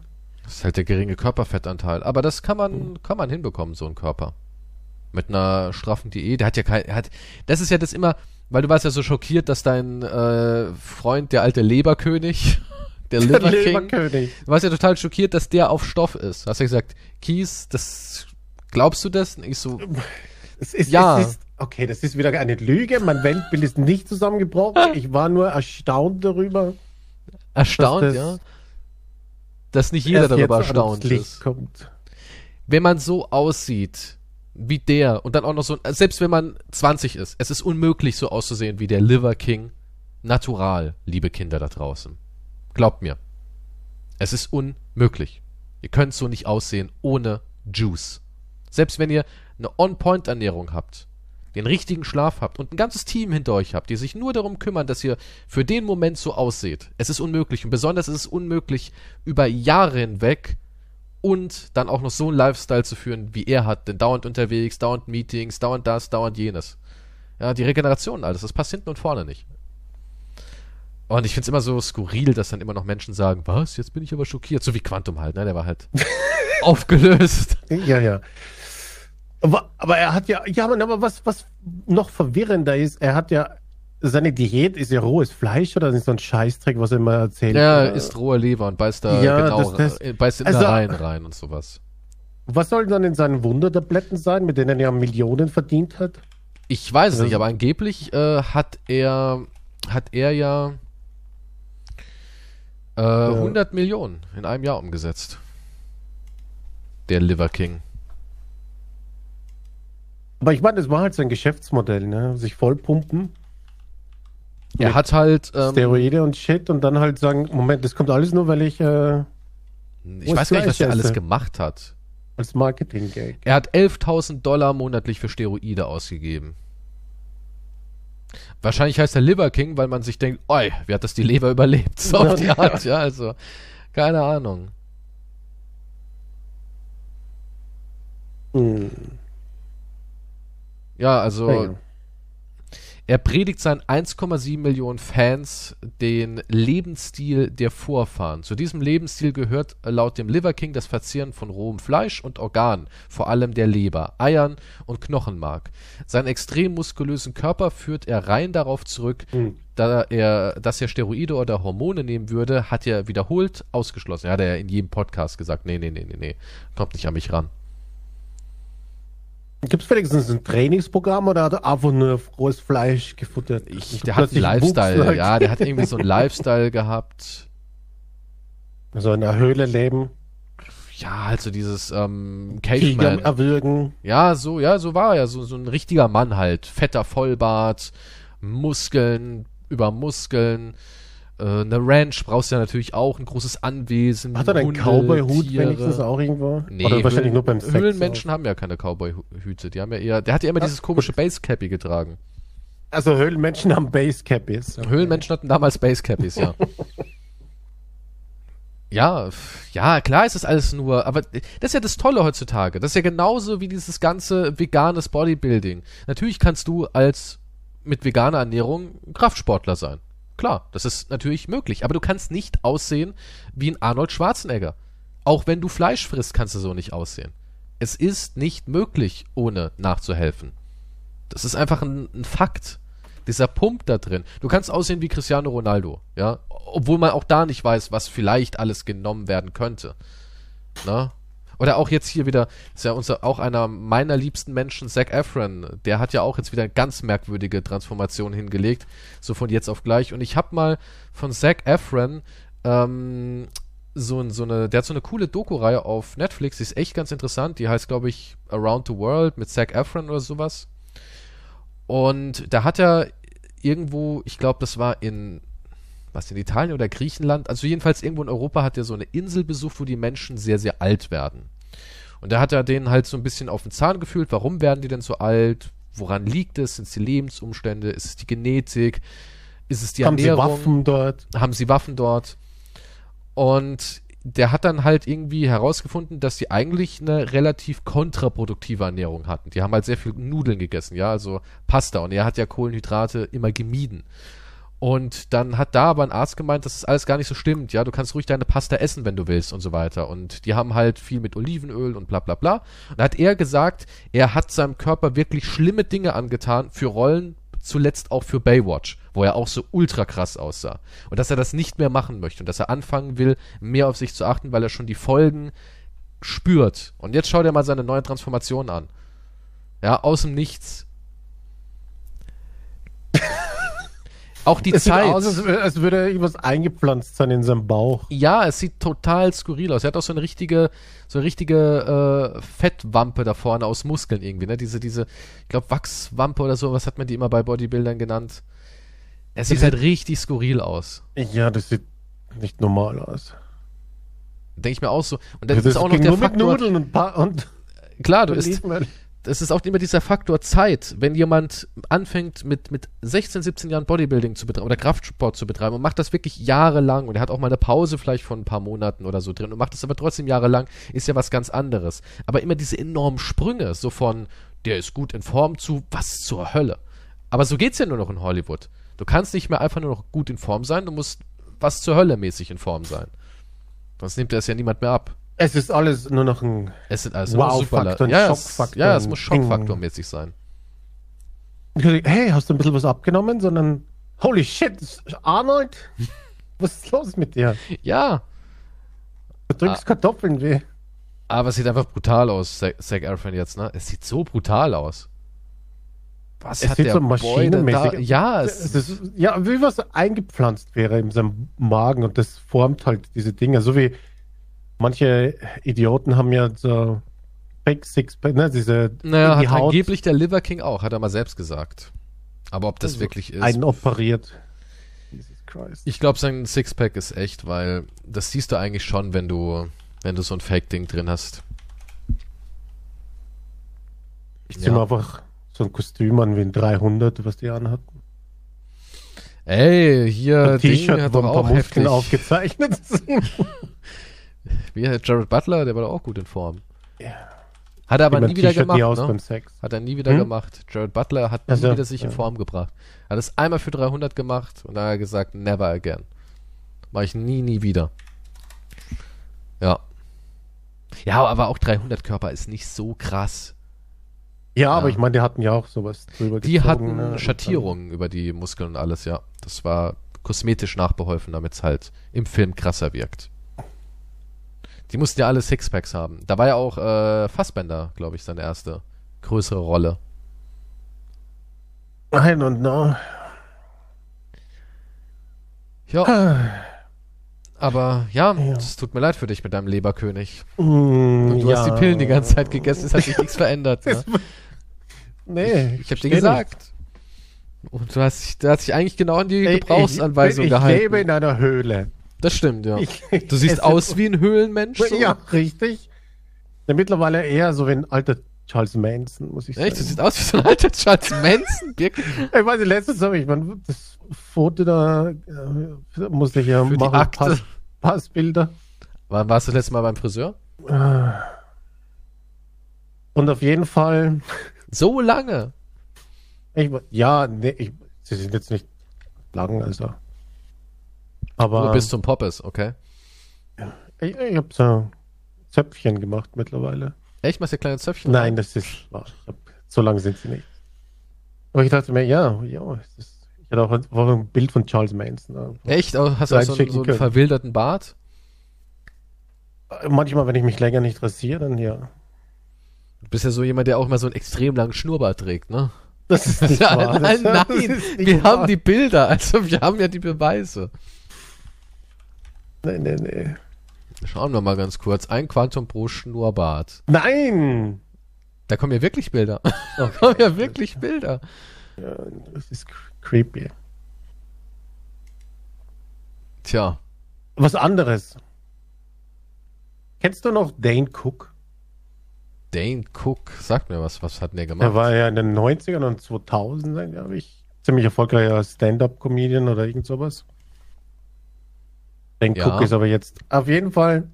Das ist halt der geringe Körperfettanteil. Aber das kann man, kann man hinbekommen, so ein Körper. Mit einer straffen Diät. Der hat ja kein, hat, das ist ja das immer, weil du warst ja so schockiert, dass dein äh, Freund, der alte Leberkönig, der Liver King, du warst ja total schockiert, dass der auf Stoff ist. Hast ja gesagt, Kies, das Glaubst du das? Ich so. Es ist, ja. Es ist, okay, das ist wieder eine Lüge. Mein Weltbild ist nicht zusammengebrochen. Ich war nur erstaunt darüber. Erstaunt, dass ja. Dass nicht jeder darüber erstaunt ist. Kommt. Wenn man so aussieht wie der und dann auch noch so, selbst wenn man 20 ist, es ist unmöglich so auszusehen wie der Liver King. Natural, liebe Kinder da draußen. Glaubt mir. Es ist unmöglich. Ihr könnt so nicht aussehen ohne Juice. Selbst wenn ihr eine On-Point-Ernährung habt, den richtigen Schlaf habt und ein ganzes Team hinter euch habt, die sich nur darum kümmern, dass ihr für den Moment so ausseht. Es ist unmöglich. Und besonders ist es unmöglich, über Jahre hinweg und dann auch noch so einen Lifestyle zu führen, wie er hat. Denn dauernd unterwegs, dauernd Meetings, dauernd das, dauernd jenes. Ja, die Regeneration, alles, das passt hinten und vorne nicht. Und ich finde es immer so skurril, dass dann immer noch Menschen sagen, was, jetzt bin ich aber schockiert. So wie Quantum halt, ne? Der war halt aufgelöst. Ja, ja. Aber, aber er hat ja, ja, aber was, was noch verwirrender ist, er hat ja, seine Diät ist ja rohes Fleisch oder ist so ein Scheißdreck, was er immer erzählt? Ja, er isst rohe Leber und beißt da ja, genau, das, das, beißt in also, Reihen rein und sowas. Was sollen dann in seinen Wundertabletten sein, mit denen er Millionen verdient hat? Ich weiß es also, nicht, aber angeblich äh, hat er, hat er ja, äh, ja 100 Millionen in einem Jahr umgesetzt. Der Liver King. Aber ich meine, das war halt sein Geschäftsmodell, ne? Sich vollpumpen. Er hat halt ähm, Steroide und Shit und dann halt sagen, Moment, das kommt alles nur, weil ich äh, ich weiß gar nicht, was er alles gemacht hat. Als Marketing-Gag. Er hat 11.000 Dollar monatlich für Steroide ausgegeben. Wahrscheinlich heißt er Liver King, weil man sich denkt, oi, wie hat das die Leber überlebt? So auf die Art, ja, also, keine Ahnung. Hm. Ja, also ja. er predigt seinen 1,7 Millionen Fans den Lebensstil der Vorfahren. Zu diesem Lebensstil gehört laut dem Liver King das Verzehren von rohem Fleisch und Organen, vor allem der Leber, Eiern und Knochenmark. Seinen extrem muskulösen Körper führt er rein darauf zurück, mhm. da er, dass er Steroide oder Hormone nehmen würde, hat er wiederholt ausgeschlossen. Er hat ja in jedem Podcast gesagt, nee, nee, nee, nee, nee, kommt nicht an mich ran. Gibt es wenigstens ein Trainingsprogramm oder hat er einfach nur rohes Fleisch gefuttert? Ich, der hat einen Lifestyle, ja, der hat irgendwie so einen Lifestyle gehabt. Also in der Höhle leben. ja, halt so dieses ähm, Caveman. erwürgen. Ja, so, ja, so war er. So, so ein richtiger Mann halt. Fetter Vollbart, Muskeln über Muskeln. Äh, eine Ranch brauchst du ja natürlich auch, ein großes Anwesen. Hat er einen Cowboy-Hut wenigstens auch irgendwo? Nee, Oder wahrscheinlich nur beim Sex Höhlenmenschen auch. haben ja keine Cowboy-Hüte. Die haben ja eher, der hat ja immer Ach, dieses komische Basecappy getragen. Also Höhlenmenschen haben Basecappies. Okay. Höhlenmenschen hatten damals Basecappies, ja. Ja, ja, klar ist das alles nur, aber das ist ja das Tolle heutzutage. Das ist ja genauso wie dieses ganze veganes Bodybuilding. Natürlich kannst du als mit veganer Ernährung Kraftsportler sein. Klar, das ist natürlich möglich, aber du kannst nicht aussehen wie ein Arnold Schwarzenegger. Auch wenn du Fleisch frisst, kannst du so nicht aussehen. Es ist nicht möglich, ohne nachzuhelfen. Das ist einfach ein, ein Fakt. Dieser Pump da drin. Du kannst aussehen wie Cristiano Ronaldo, ja. Obwohl man auch da nicht weiß, was vielleicht alles genommen werden könnte. Na? Oder auch jetzt hier wieder, ist ja unser, auch einer meiner liebsten Menschen, Zac Efron, der hat ja auch jetzt wieder ganz merkwürdige Transformation hingelegt, so von jetzt auf gleich. Und ich habe mal von Zac Efron ähm, so, so eine, der hat so eine coole Doku-Reihe auf Netflix, die ist echt ganz interessant, die heißt, glaube ich, Around the World mit Zac Efron oder sowas. Und da hat er irgendwo, ich glaube, das war in, was in Italien oder Griechenland, also jedenfalls irgendwo in Europa hat er so eine Insel besucht, wo die Menschen sehr, sehr alt werden. Und da hat er denen halt so ein bisschen auf den Zahn gefühlt, warum werden die denn so alt? Woran liegt es? Sind es die Lebensumstände? Ist es die Genetik? Ist es die Haben Ernährung? Haben sie Waffen dort? Haben sie Waffen dort? Und der hat dann halt irgendwie herausgefunden, dass die eigentlich eine relativ kontraproduktive Ernährung hatten. Die haben halt sehr viel Nudeln gegessen, ja, also Pasta. Und er hat ja Kohlenhydrate immer gemieden. Und dann hat da aber ein Arzt gemeint, dass das alles gar nicht so stimmt. Ja, du kannst ruhig deine Pasta essen, wenn du willst und so weiter. Und die haben halt viel mit Olivenöl und bla bla bla. Und da hat er gesagt, er hat seinem Körper wirklich schlimme Dinge angetan für Rollen, zuletzt auch für Baywatch, wo er auch so ultra krass aussah. Und dass er das nicht mehr machen möchte und dass er anfangen will, mehr auf sich zu achten, weil er schon die Folgen spürt. Und jetzt schau dir mal seine neue Transformation an. Ja, aus dem Nichts. Auch die es Zeit. Sieht aus, als, würde irgendwas eingepflanzt sein in seinem Bauch. Ja, es sieht total skurril aus. Er hat auch so eine richtige, so eine richtige äh, Fettwampe da vorne aus Muskeln irgendwie, ne? Diese, diese, ich glaube, Wachswampe oder so, was hat man die immer bei Bodybuildern genannt? Es sieht halt richtig skurril aus. Ja, das sieht nicht normal aus. Denke ich mir auch so. Und dann ja, ist auch noch der Faktor. Mit Nudeln und, und klar, du isst, es ist auch immer dieser Faktor Zeit, wenn jemand anfängt mit, mit 16, 17 Jahren Bodybuilding zu betreiben oder Kraftsport zu betreiben und macht das wirklich jahrelang und er hat auch mal eine Pause vielleicht von ein paar Monaten oder so drin und macht das aber trotzdem jahrelang, ist ja was ganz anderes. Aber immer diese enormen Sprünge, so von der ist gut in Form zu was zur Hölle. Aber so geht's ja nur noch in Hollywood. Du kannst nicht mehr einfach nur noch gut in Form sein, du musst was zur Hölle mäßig in Form sein. Sonst nimmt das ja niemand mehr ab. Es ist alles nur noch ein es also Wow-Faktor, ja, Schockfaktor. Ja, es muss Schockfaktormäßig sein. Hey, hast du ein bisschen was abgenommen? Sondern, holy shit, Arnold? was ist los mit dir? Ja. Du drückst ah. Kartoffeln weh. Aber es sieht einfach brutal aus, Zack Efron jetzt, ne? Es sieht so brutal aus. Was es hat sieht der so maschinenmäßig. Da? Ja, es, es ist, ja, wie was eingepflanzt wäre in seinem Magen und das formt halt diese Dinge, so wie manche Idioten haben ja so Fake Sixpack, ne, diese. Naja, hat Haut. angeblich der Liver King auch, hat er mal selbst gesagt. Aber ob das also wirklich ist. Einen operiert. Jesus Christ. Ich glaube, sein Sixpack ist echt, weil das siehst du eigentlich schon, wenn du, wenn du so ein Fake-Ding drin hast. Ich zieh ja. einfach so ein Kostüm an wie ein 300, was die anhatten. Ey, hier T-Shirt, hat doch auch heftig aufgezeichnet Wie Jared Butler, der war doch auch gut in Form. Ja. Hat er aber nie wieder gemacht. Ne? Hat er nie wieder hm? gemacht. Jared Butler hat nie also, wieder sich ja. in Form gebracht. Hat es einmal für 300 gemacht und dann hat er gesagt, never again. Mach ich nie, nie wieder. Ja. Ja, aber auch 300 Körper ist nicht so krass. Ja, ja. aber ich meine, die hatten ja auch sowas drüber Die hatten ne? Schattierungen über die Muskeln und alles, ja. Das war kosmetisch nachbeholfen, damit es halt im Film krasser wirkt. Die mussten ja alle Sixpacks haben. Da war ja auch äh, Fassbender, glaube ich, seine erste größere Rolle. I don't know. Ja. Aber ja, es ja. tut mir leid für dich mit deinem Leberkönig. Mm, Und du ja. hast die Pillen die ganze Zeit gegessen, es hat sich nichts verändert. Ne? Nee. Ich, ich hab dir gesagt. Nicht. Und du hast, du hast dich eigentlich genau an die Gebrauchsanweisung ich, ich, gehalten. Ich lebe in einer Höhle. Das stimmt, ja. Ich, du siehst aus wie ein Höhlenmensch. So. Ja, richtig. Ja, mittlerweile eher so wie ein alter Charles Manson, muss ich sagen. Echt? Du siehst aus wie so ein alter Charles Manson? Wirklich? ich weiß nicht, letztes habe ich mein, das Foto da äh, musste ich ja Für machen. Die Akte. Pass, Passbilder. Wann warst du das letzte Mal beim Friseur? Und auf jeden Fall. So lange? Ich, ja, nee, ich, sie sind jetzt nicht lang, also. Aber. Nur bis zum Poppes, okay. Ich, ich habe so Zöpfchen gemacht mittlerweile. Echt? Machst du kleine Zöpfchen? Nein, das ist. Hab, so lange sind sie nicht. Aber ich dachte mir, ja, ja, ist, ich hatte auch ein, auch ein, Bild von Charles Manson. Echt? Hast du auch so, einen, so einen verwilderten Bart? Manchmal, wenn ich mich länger nicht rasiere, dann ja. Du bist ja so jemand, der auch mal so einen extrem langen Schnurrbart trägt, ne? Das ist nicht ja, wahr. Nein, nein, wir wahr. haben die Bilder, also wir haben ja die Beweise. Nee, nee, nee. Schauen wir mal ganz kurz. Ein Quantum pro Schnurrbart. Nein! Da kommen ja wirklich Bilder. Okay. da kommen ja wirklich Bilder. Ja, das ist creepy. Tja. Was anderes. Kennst du noch Dane Cook? Dane Cook, sag mir was, was hat der gemacht? Er war ja in den 90ern und 2000, glaube ich, ziemlich erfolgreicher Stand-Up-Comedian oder irgend sowas. Dane ja. Cook ist aber jetzt auf jeden Fall,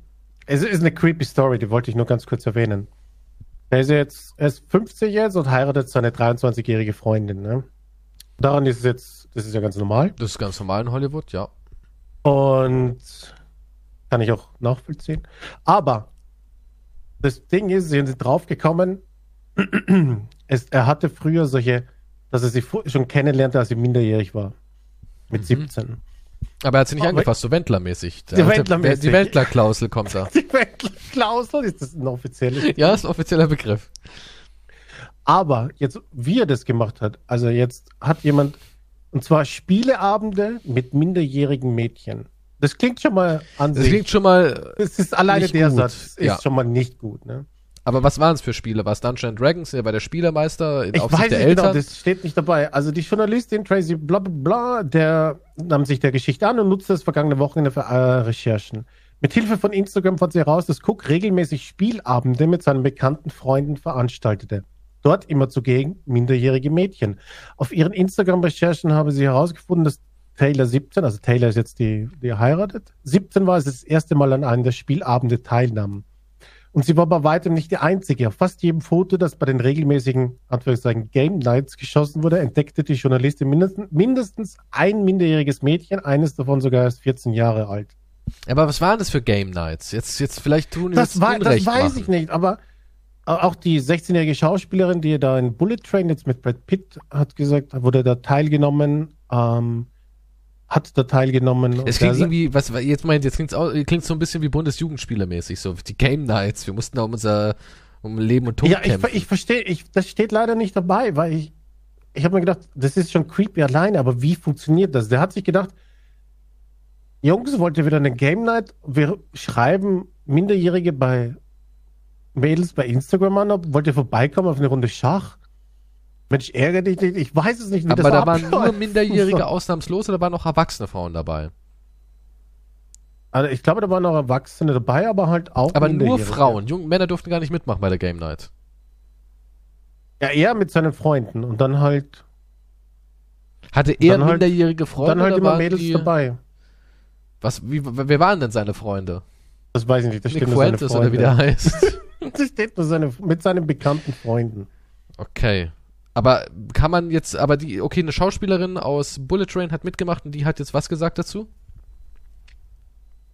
es ist eine creepy Story, die wollte ich nur ganz kurz erwähnen. Er ist jetzt, er ist 50 jetzt und heiratet seine 23-jährige Freundin, ne? Daran ist es jetzt, das ist ja ganz normal. Das ist ganz normal in Hollywood, ja. Und kann ich auch nachvollziehen. Aber das Ding ist, sie sind draufgekommen, es, er hatte früher solche, dass er sie schon kennenlernte, als sie minderjährig war. Mit mhm. 17. Aber er hat sie nicht Aber angefasst, so Wendlermäßig. Die Wendlerklausel kommt da. Die Wendlerklausel, ist das ein offizieller? Ja, ist ein offizieller Begriff. Aber jetzt, wie er das gemacht hat, also jetzt hat jemand, und zwar Spieleabende mit minderjährigen Mädchen. Das klingt schon mal an Das sich. klingt schon mal. Es ist alleine der gut. Satz ist ja. schon mal nicht gut, ne? Aber was waren es für Spiele? War es Dungeons Dragons? Er war der Spielermeister in ich Aufsicht weiß der nicht genau, Eltern? Genau, das steht nicht dabei. Also die Journalistin Tracy bla bla bla, der nahm sich der Geschichte an und nutzte das vergangene Wochenende für äh, Recherchen. Mit Hilfe von Instagram fand sie heraus, dass Cook regelmäßig Spielabende mit seinen bekannten Freunden veranstaltete. Dort immer zugegen minderjährige Mädchen. Auf ihren Instagram-Recherchen habe sie herausgefunden, dass Taylor 17, also Taylor ist jetzt die, die heiratet. 17 war es das erste Mal an einem der Spielabende teilnahm. Und sie war bei weitem nicht die einzige. Auf fast jedem Foto, das bei den regelmäßigen Anführungszeichen Game Nights geschossen wurde, entdeckte die Journalistin mindestens, mindestens ein minderjähriges Mädchen, eines davon sogar erst 14 Jahre alt. Aber was waren das für Game Nights? Jetzt, jetzt vielleicht tun wir das, war, das weiß machen. ich nicht, aber auch die 16-jährige Schauspielerin, die da in Bullet Train jetzt mit Brad Pitt hat gesagt, wurde da teilgenommen. Ähm, hat da teilgenommen. Es klingt irgendwie, was jetzt meint, jetzt klingt so ein bisschen wie Bundesjugendspielermäßig, so die Game Nights. Wir mussten da um unser um Leben und Tod ja, kämpfen. ich, ich verstehe, ich, das steht leider nicht dabei, weil ich, ich habe mir gedacht, das ist schon creepy alleine, aber wie funktioniert das? Der hat sich gedacht, Jungs, wollt ihr wieder eine Game Night? Wir schreiben Minderjährige bei Mädels bei Instagram an, wollt ihr vorbeikommen auf eine Runde Schach? Mensch, ärgere dich nicht. Ich weiß es nicht, wie Aber das da waren nur Minderjährige ausnahmslos oder waren auch erwachsene Frauen dabei? Also ich glaube, da waren auch Erwachsene dabei, aber halt auch. Aber nur Frauen. Junge Männer durften gar nicht mitmachen bei der Game Night. Ja, er mit seinen Freunden und dann halt. Hatte er halt minderjährige Freunde? Dann halt immer Mädels die, dabei. Was, wie, wer waren denn seine Freunde? Das weiß ich nicht, das steht nur seine Freunde. oder wie der heißt. das steht nur seine, mit seinen bekannten Freunden. Okay. Aber kann man jetzt, aber die, okay, eine Schauspielerin aus Bullet Train hat mitgemacht und die hat jetzt was gesagt dazu?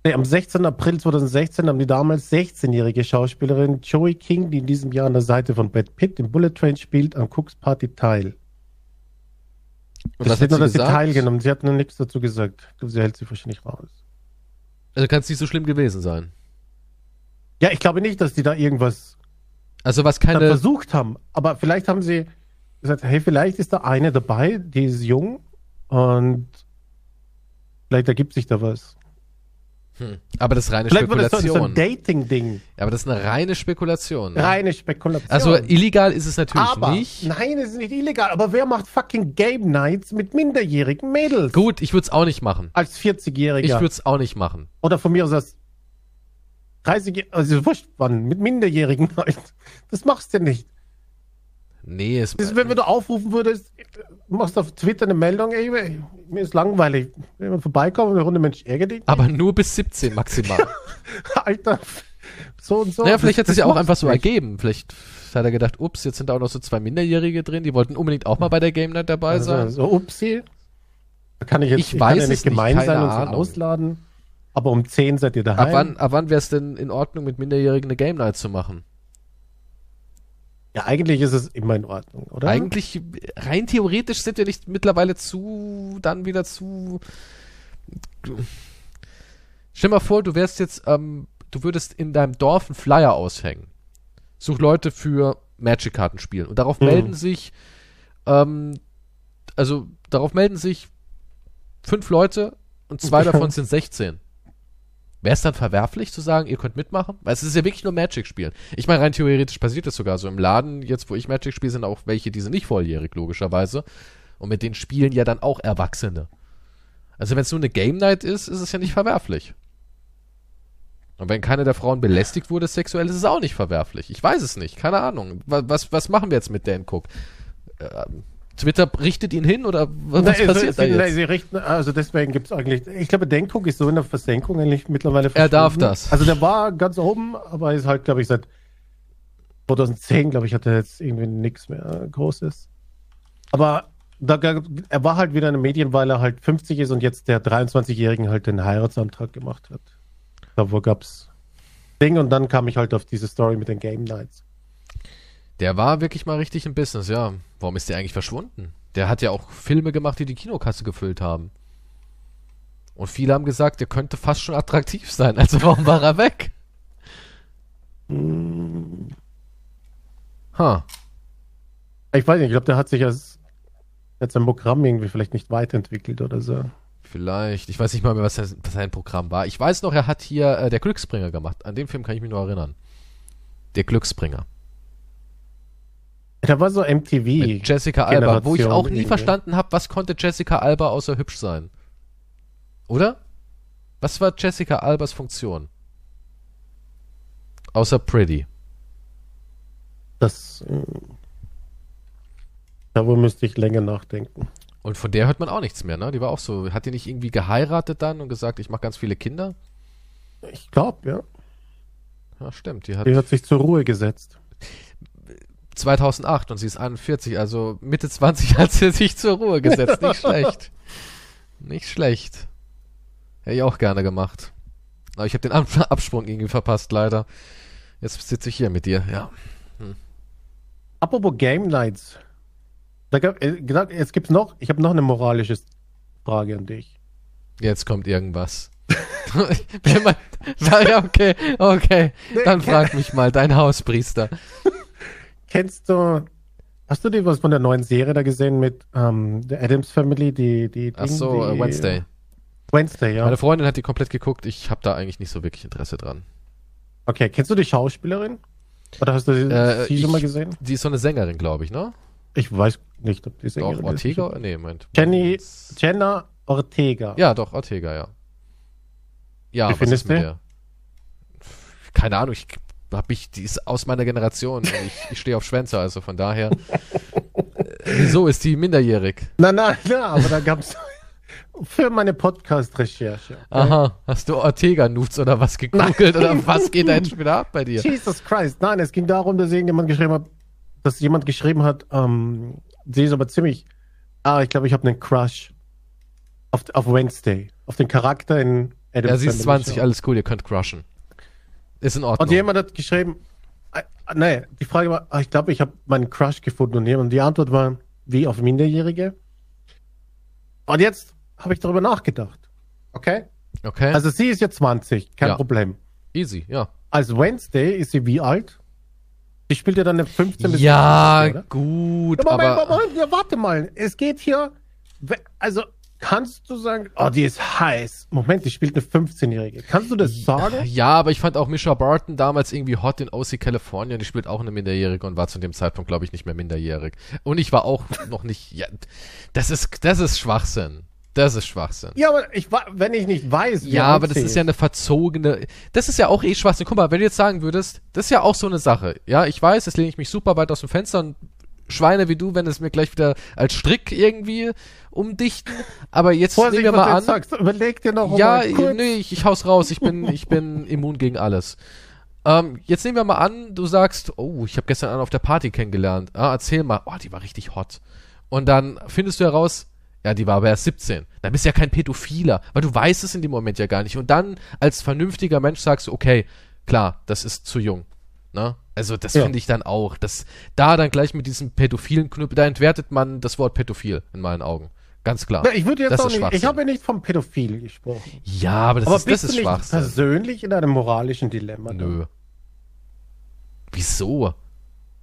Am 16. April 2016 haben die damals 16-jährige Schauspielerin Joey King, die in diesem Jahr an der Seite von Brad Pitt im Bullet Train spielt, an Cooks Party teil. Und das steht nur, dass gesagt? sie teilgenommen. Sie hat nur nichts dazu gesagt. Ich glaube, sie hält sich wahrscheinlich raus. Also kann es nicht so schlimm gewesen sein. Ja, ich glaube nicht, dass die da irgendwas also was keine versucht haben. Aber vielleicht haben sie gesagt, hey, vielleicht ist da eine dabei, die ist jung und vielleicht ergibt sich da was. Hm. Aber das ist reine Vielleicht Spekulation. Das so ein Dating-Ding. Ja, aber das ist eine reine Spekulation. Ne? Reine Spekulation. Also illegal ist es natürlich aber, nicht. Nein, es ist nicht illegal. Aber wer macht fucking Game Nights mit minderjährigen Mädels? Gut, ich würde es auch nicht machen. Als 40-Jähriger. Ich würde es auch nicht machen. Oder von mir aus als 30 also wurscht wann, mit Minderjährigen. Das machst du nicht. Nee, es das, wenn, du aufrufen würdest, machst auf Twitter eine Meldung, ey, mir ist langweilig. Wenn man vorbeikommt und eine Runde Mensch ärgert dich. Aber nur bis 17 maximal. Alter, so und so. Naja, vielleicht hat es ja auch einfach so nicht. ergeben. Vielleicht hat er gedacht, ups, jetzt sind da auch noch so zwei Minderjährige drin, die wollten unbedingt auch mal bei der Game Night dabei also, sein. So, upsi. Da kann ich jetzt ich, ich weiß ja nicht gemein sein und so ausladen. Aber um 10 seid ihr daheim. Ab wann, ab wann wäre es denn in Ordnung, mit Minderjährigen eine Game Night zu machen? Ja, eigentlich ist es immer in Ordnung, oder? Eigentlich, rein theoretisch sind wir nicht mittlerweile zu, dann wieder zu. Stell mal vor, du wärst jetzt, ähm, du würdest in deinem Dorf einen Flyer aushängen. Such Leute für Magic-Karten spielen. Und darauf mhm. melden sich, ähm, also darauf melden sich fünf Leute und zwei davon sind 16. Wäre es dann verwerflich zu sagen, ihr könnt mitmachen? Weil es ist ja wirklich nur Magic spielen. Ich meine, rein theoretisch passiert das sogar so. Im Laden, jetzt wo ich Magic spiele, sind auch welche, die sind nicht volljährig, logischerweise. Und mit denen spielen ja dann auch Erwachsene. Also wenn es nur eine Game Night ist, ist es ja nicht verwerflich. Und wenn keine der Frauen belästigt wurde sexuell, ist es auch nicht verwerflich. Ich weiß es nicht, keine Ahnung. Was, was machen wir jetzt mit Dan Cook? Ähm, Twitter richtet ihn hin oder was nein, passiert sie, da jetzt? Nein, sie richten, also deswegen gibt es eigentlich, ich glaube, Denkung ist so in der Versenkung eigentlich mittlerweile Er darf das. Also der war ganz oben, aber ist halt, glaube ich, seit 2010, glaube ich, hat er jetzt irgendwie nichts mehr Großes. Aber da, er war halt wieder in den Medien, weil er halt 50 ist und jetzt der 23-Jährigen halt den Heiratsantrag gemacht hat. Da gab es Ding und dann kam ich halt auf diese Story mit den Game Nights. Der war wirklich mal richtig im Business, ja. Warum ist der eigentlich verschwunden? Der hat ja auch Filme gemacht, die die Kinokasse gefüllt haben. Und viele haben gesagt, der könnte fast schon attraktiv sein. Also warum war er weg? Ha. Ich weiß nicht, ich glaube, der hat sich als jetzt sein Programm irgendwie vielleicht nicht weiterentwickelt oder so. Vielleicht. Ich weiß nicht mal mehr, was sein, was sein Programm war. Ich weiß noch, er hat hier äh, der Glücksbringer gemacht. An den Film kann ich mich nur erinnern. Der Glücksbringer. Da war so MTV. Mit Jessica Alba, wo ich auch nie irgendwie. verstanden habe, was konnte Jessica Alba außer hübsch sein? Oder? Was war Jessica Albas Funktion? Außer pretty. Das. Äh, darüber müsste ich länger nachdenken. Und von der hört man auch nichts mehr, ne? Die war auch so. Hat die nicht irgendwie geheiratet dann und gesagt, ich mache ganz viele Kinder? Ich glaube, ja. Ja, stimmt. Die hat, die hat sich zur Ruhe gesetzt. 2008 und sie ist 41, also Mitte 20 hat sie sich zur Ruhe gesetzt. Nicht schlecht. Nicht schlecht. Hätte ich auch gerne gemacht. Aber ich habe den Absprung irgendwie verpasst, leider. Jetzt sitze ich hier mit dir, ja. Hm. Apropos Game Nights. Da gab, äh, gesagt, es gibt noch, ich habe noch eine moralische Frage an dich. Jetzt kommt irgendwas. ja, okay, okay. Dann frag mich mal, dein Hauspriester. Kennst du, hast du dir was von der neuen Serie da gesehen mit ähm, der Adams Family, die, die, Ach so, die, uh, Wednesday. Wednesday, ja. Meine Freundin hat die komplett geguckt, ich habe da eigentlich nicht so wirklich Interesse dran. Okay, kennst du die Schauspielerin? Oder hast du sie, äh, sie schon mal gesehen? Die ist so eine Sängerin, glaube ich, ne? Ich weiß nicht, ob die Sängerin doch, Ortega? ist. Nee, meint. Jenny, Jenna Ortega. Ja, doch, Ortega, ja. Ja, Wie findest du? Keine Ahnung, ich hab mich, die ist aus meiner Generation. ich, ich stehe auf Schwänze, also von daher. Äh, wieso ist die minderjährig? Na, na, na, aber da gab's für meine Podcast-Recherche. Okay? Aha, hast du Ortega-Nuts oder was gegoogelt oder was geht da jetzt wieder ab bei dir? Jesus Christ, nein, es ging darum, dass irgendjemand geschrieben hat, dass jemand geschrieben hat, ähm, sie ist aber ziemlich, ah, ich glaube, ich habe einen Crush auf, auf Wednesday, auf den Charakter in Adam Ja, sie ist 20, Show. alles cool, ihr könnt crushen. Ist in Ordnung. Und jemand hat geschrieben, äh, nee, die Frage war, ah, ich glaube, ich habe meinen Crush gefunden und jemand, die Antwort war, wie auf Minderjährige. Und jetzt habe ich darüber nachgedacht. Okay? Okay. Also sie ist jetzt 20, kein ja. Problem. Easy, ja. Als Wednesday ist sie wie alt? Sie spielt ja dann eine 15 bis Ja, 20, gut, ja, Moment, aber... Moment, ja, warte mal. Es geht hier, also kannst du sagen, oh, die ist heiß. Moment, die spielt eine 15-Jährige. Kannst du das sagen? Ja, aber ich fand auch Misha Barton damals irgendwie hot in OC California. Die spielt auch eine Minderjährige und war zu dem Zeitpunkt, glaube ich, nicht mehr minderjährig. Und ich war auch noch nicht, ja, das ist, das ist Schwachsinn. Das ist Schwachsinn. Ja, aber ich, wenn ich nicht weiß, Ja, aber das ist ja eine verzogene, das ist ja auch eh Schwachsinn. Guck mal, wenn du jetzt sagen würdest, das ist ja auch so eine Sache. Ja, ich weiß, jetzt lehne ich mich super weit aus dem Fenster und Schweine wie du, wenn es mir gleich wieder als Strick irgendwie umdichten. Aber jetzt Vorsicht, nehmen wir mal an. Sagst, überleg dir noch ja, nee, ich, ich hau's raus. Ich bin, ich bin immun gegen alles. Ähm, jetzt nehmen wir mal an, du sagst, oh, ich habe gestern einen auf der Party kennengelernt. Ah, erzähl mal. Oh, die war richtig hot. Und dann findest du heraus, ja, die war aber erst 17. Dann bist du ja kein Pädophiler, weil du weißt es in dem Moment ja gar nicht. Und dann als vernünftiger Mensch sagst du, okay, klar, das ist zu jung. Ne? Also das ja. finde ich dann auch. Das, da dann gleich mit diesem pädophilen Knüppel, da entwertet man das Wort pädophil in meinen Augen. Ganz klar. Na, ich würde jetzt das auch nicht, ich habe ja nicht vom Pädophil gesprochen. Ja, aber das aber ist, bist das ist du nicht persönlich in einem moralischen Dilemma? Nö. Dann? Wieso?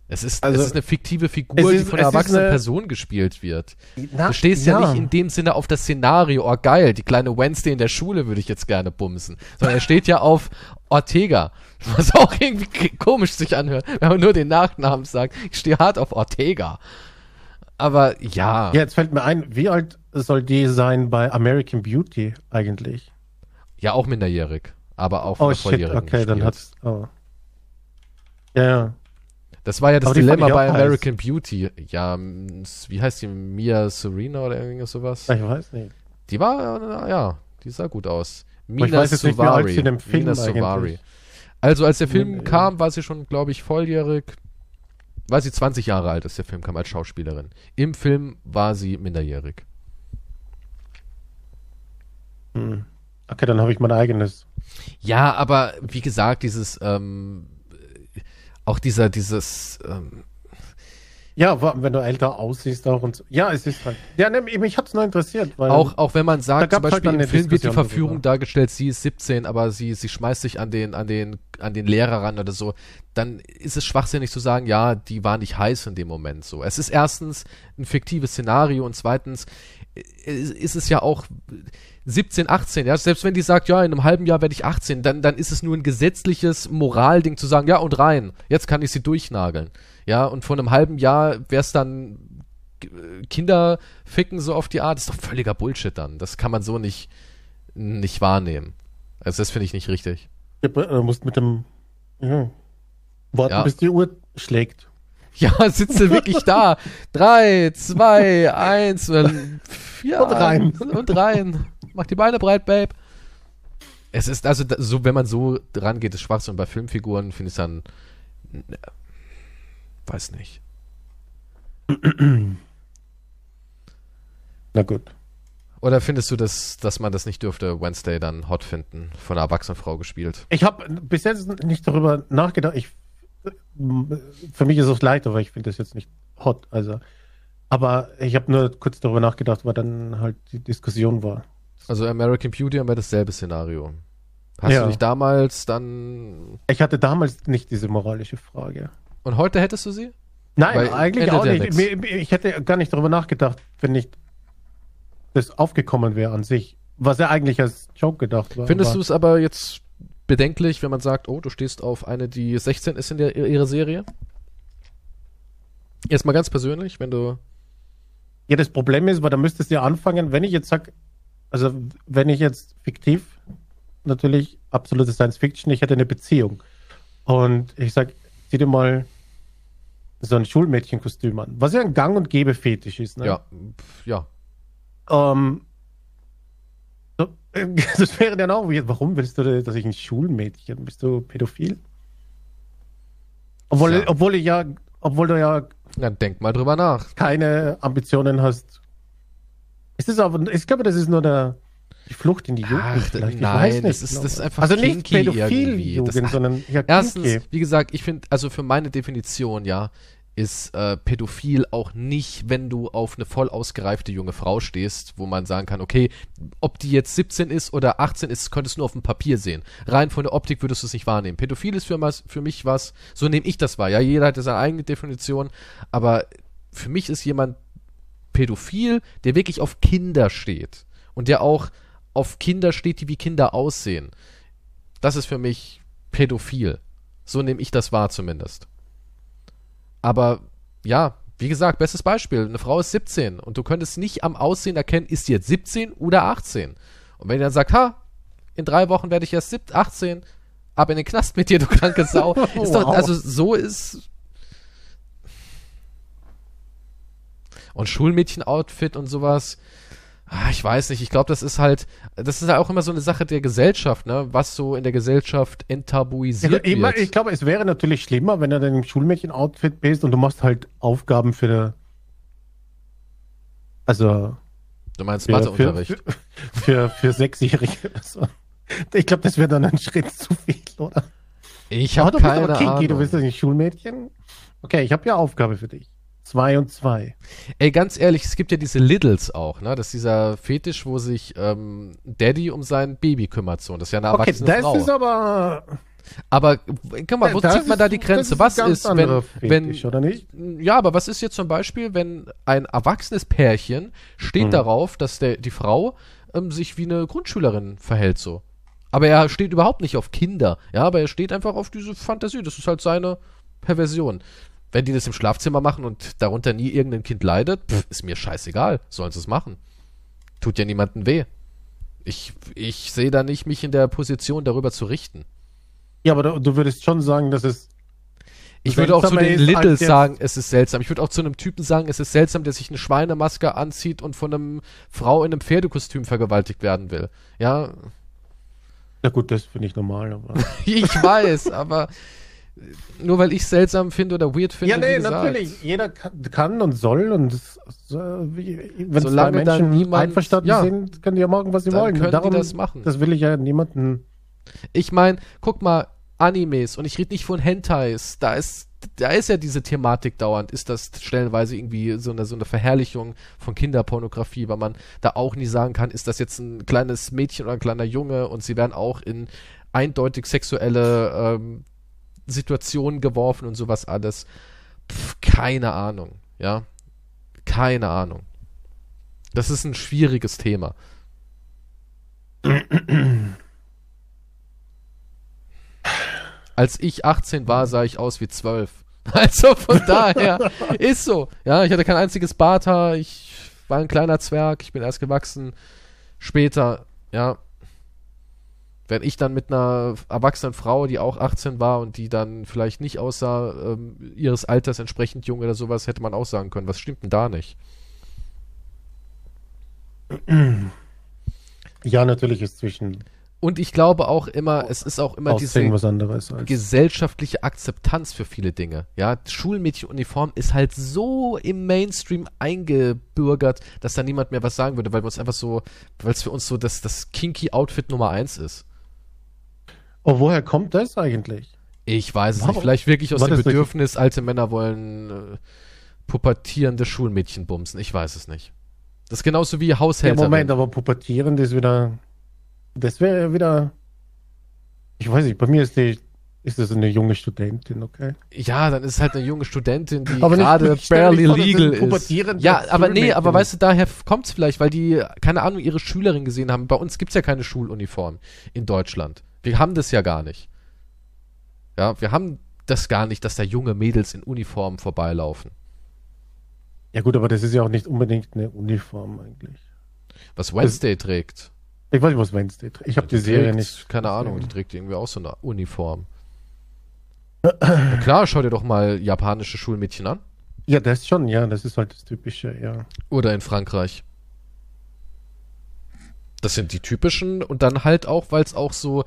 Es ist, also, es ist eine fiktive Figur, ist, die von einer erwachsenen eine, Person gespielt wird. Na, du stehst ja. ja. nicht in dem Sinne auf das Szenario, oh geil, die kleine Wednesday in der Schule würde ich jetzt gerne bumsen. Sondern er steht ja auf Ortega. Was auch irgendwie komisch sich anhört, wenn man nur den Nachnamen sagt. Ich stehe hart auf Ortega. Aber ja. Ja, jetzt fällt mir ein, wie alt soll die sein bei American Beauty eigentlich? Ja, auch minderjährig. Aber auch oh, shit, okay, dann hat's. Oh. Ja, ja. Das war ja das Dilemma bei American heiß. Beauty. Ja, wie heißt die? Mia Serena oder irgendwas sowas? Ich weiß nicht. Die war, ja, die sah gut aus. Mina ich weiß jetzt nicht, sie in dem Film Mina Sovari. Also als der Film kam, war sie schon, glaube ich, volljährig. War sie 20 Jahre alt, als der Film kam als Schauspielerin. Im Film war sie minderjährig. Hm. Okay, dann habe ich mein eigenes. Ja, aber wie gesagt, dieses ähm, auch dieser, dieses, ähm, ja, wenn du älter aussiehst auch und so. Ja, es ist halt. Ja, ne, mich hat's nur interessiert. Weil auch, auch wenn man sagt, zum Beispiel halt im Film wird die Verführung darüber. dargestellt, sie ist 17, aber sie, sie schmeißt sich an den, an den, an den Lehrer ran oder so, dann ist es schwachsinnig zu sagen, ja, die war nicht heiß in dem Moment so. Es ist erstens ein fiktives Szenario und zweitens äh, ist es ja auch, 17, 18, ja, selbst wenn die sagt, ja, in einem halben Jahr werde ich 18, dann, dann ist es nur ein gesetzliches Moralding zu sagen, ja, und rein, jetzt kann ich sie durchnageln. Ja, und vor einem halben Jahr wäre es dann Kinder ficken so auf die Art, das ist doch völliger Bullshit dann. Das kann man so nicht, nicht wahrnehmen. Also das finde ich nicht richtig. Du musst mit dem, ja, warten, ja. bis die Uhr schlägt. Ja, sitzt du wirklich da. Drei, zwei, eins, ja, und rein. Und rein. Mach die Beine breit, Babe. Es ist also so, wenn man so dran geht, ist Schwachsinn. Und bei Filmfiguren finde ich es dann, weiß nicht. Na gut. Oder findest du, dass, dass man das nicht dürfte, Wednesday dann hot finden, von einer erwachsenen Frau gespielt? Ich habe bis jetzt nicht darüber nachgedacht. Ich, für mich ist es leid, aber ich finde das jetzt nicht hot. Also, aber ich habe nur kurz darüber nachgedacht, weil dann halt die Diskussion war. Also American Beauty haben wir dasselbe Szenario. Hast ja. du nicht damals dann. Ich hatte damals nicht diese moralische Frage. Und heute hättest du sie? Nein, Weil eigentlich auch nicht. Ich hätte gar nicht darüber nachgedacht, wenn nicht das aufgekommen wäre an sich. Was ja eigentlich als Joke gedacht war. Findest du es aber jetzt bedenklich, wenn man sagt, oh, du stehst auf eine, die 16 ist in der, ihrer Serie? Jetzt mal ganz persönlich, wenn du. Ja, das Problem ist, weil da müsstest du ja anfangen, wenn ich jetzt sag, also wenn ich jetzt fiktiv, natürlich absolute Science Fiction, ich hätte eine Beziehung und ich sag, zieh dir mal so ein Schulmädchenkostüm an, was ja ein Gang und Gäbe Fetisch ist. Ne? Ja, ja. Ähm, das wäre dann auch, warum willst du, dass ich ein Schulmädchen, bist du pädophil? Obwohl, ja. obwohl ich ja, obwohl du ja. Na, denk mal drüber nach. Keine Ambitionen hast, ist das aber, ich glaube, das ist nur der, die Flucht in die Jugend. Ach, vielleicht. nein, das ist, das ist einfach Also nicht Pädophil-Jugend, sondern ja, Erstens, wie gesagt, ich finde, also für meine Definition, ja, ist äh, pädophil auch nicht, wenn du auf eine voll ausgereifte junge Frau stehst, wo man sagen kann, okay, ob die jetzt 17 ist oder 18 ist, könntest du nur auf dem Papier sehen. Rein von der Optik würdest du es nicht wahrnehmen. Pädophil ist für, für mich was, so nehme ich das wahr. Ja, jeder hat seine eigene Definition, aber für mich ist jemand pädophil, der wirklich auf Kinder steht. und der auch auf Kinder steht, die wie Kinder aussehen. Das ist für mich pädophil. So nehme ich das wahr zumindest. Aber ja, wie gesagt, bestes Beispiel. Eine Frau ist 17 und du könntest nicht am Aussehen erkennen, ist sie jetzt 17 oder 18. Und wenn ihr dann sagt, ha, in drei Wochen werde ich erst 18, ab in den Knast mit dir, du kranke Sau. ist doch, also so ist. Und Schulmädchen-Outfit und sowas. Ah, ich weiß nicht, ich glaube, das ist halt, das ist halt auch immer so eine Sache der Gesellschaft, ne? Was so in der Gesellschaft enttabuisiert ja, wird. Ich glaube, es wäre natürlich schlimmer, wenn du dann im Schulmädchen-Outfit bist und du machst halt Aufgaben für eine, also Du meinst Matheunterricht? Für, für, für, für Sechsjährige oder so. Ich glaube, das wäre dann ein Schritt zu viel, oder? Ich habe keine Ahnung. Du bist ein Schulmädchen? Okay, ich habe ja Aufgabe für dich. Zwei und zwei. Ey, ganz ehrlich, es gibt ja diese Littles auch, ne? Das ist dieser Fetisch, wo sich ähm, Daddy um sein Baby kümmert, so. Und das ist ja eine erwachsene okay, das Frau. ist aber. Aber guck mal, wo das zieht man da die Grenze? Ist was ist, wenn, Fetisch, wenn, oder nicht? Ja, aber was ist jetzt zum Beispiel, wenn ein erwachsenes Pärchen steht hm. darauf, dass der, die Frau ähm, sich wie eine Grundschülerin verhält, so. Aber er steht überhaupt nicht auf Kinder, ja, aber er steht einfach auf diese Fantasie. Das ist halt seine Perversion. Wenn die das im Schlafzimmer machen und darunter nie irgendein Kind leidet, pff, ist mir scheißegal. Sollen sie es machen. Tut ja niemandem weh. Ich, ich sehe da nicht mich in der Position, darüber zu richten. Ja, aber du, würdest schon sagen, dass es. Ich würde auch zu den Littles sagen, es ist seltsam. Ich würde auch zu einem Typen sagen, es ist seltsam, der sich eine Schweinemaske anzieht und von einem Frau in einem Pferdekostüm vergewaltigt werden will. Ja. Na gut, das finde ich normal, aber. ich weiß, aber nur weil ich es seltsam finde oder weird finde. Ja, nee, natürlich. Jeder kann, und soll und wenn zwei Menschen niemand, einverstanden ja, sind, können die ja machen, was sie wollen. Können Darum, die das machen. Das will ich ja niemanden. Ich meine, guck mal, Animes und ich rede nicht von Hentais, da ist da ist ja diese Thematik dauernd, ist das stellenweise irgendwie so eine, so eine Verherrlichung von Kinderpornografie, weil man da auch nie sagen kann, ist das jetzt ein kleines Mädchen oder ein kleiner Junge und sie werden auch in eindeutig sexuelle ähm, Situationen geworfen und sowas alles. Pff, keine Ahnung, ja. Keine Ahnung. Das ist ein schwieriges Thema. Als ich 18 war, sah ich aus wie 12. Also von daher ist so. Ja, ich hatte kein einziges Barthaar, ich war ein kleiner Zwerg, ich bin erst gewachsen. Später, ja. Wenn ich dann mit einer erwachsenen Frau, die auch 18 war und die dann vielleicht nicht aussah, ähm, ihres Alters entsprechend jung oder sowas, hätte man auch sagen können, was stimmt denn da nicht? Ja, natürlich ist zwischen und ich glaube auch immer, es ist auch immer diese gesellschaftliche Akzeptanz für viele Dinge. Ja, Schulmädchenuniform ist halt so im Mainstream eingebürgert, dass da niemand mehr was sagen würde, weil wir uns einfach so, weil es für uns so das, das kinky Outfit Nummer eins ist. Oh, woher kommt das eigentlich? Ich weiß es Warum? nicht. Vielleicht wirklich aus dem Bedürfnis, nicht? alte Männer wollen äh, pubertierende Schulmädchen bumsen. Ich weiß es nicht. Das ist genauso wie Haushälter. Ja, Moment, aber pubertierend ist wieder das wäre wieder. Ich weiß nicht, bei mir ist die. Ist das eine junge Studentin, okay? Ja, dann ist es halt eine junge Studentin, die gerade barely vor, legal ist. Ja, aber nee, aber weißt du, daher kommt es vielleicht, weil die, keine Ahnung, ihre Schülerin gesehen haben. Bei uns gibt es ja keine Schuluniform in Deutschland. Wir haben das ja gar nicht. Ja, wir haben das gar nicht, dass da junge Mädels in Uniform vorbeilaufen. Ja gut, aber das ist ja auch nicht unbedingt eine Uniform eigentlich. Was Wednesday das, trägt. Ich weiß nicht, was Wednesday trägt. Ich habe die Serie trägt, nicht. Keine Ahnung, die trägt irgendwie auch so eine Uniform. Na klar, schau dir doch mal japanische Schulmädchen an. Ja, das schon, ja, das ist halt das Typische, ja. Oder in Frankreich. Das sind die typischen und dann halt auch, weil es auch so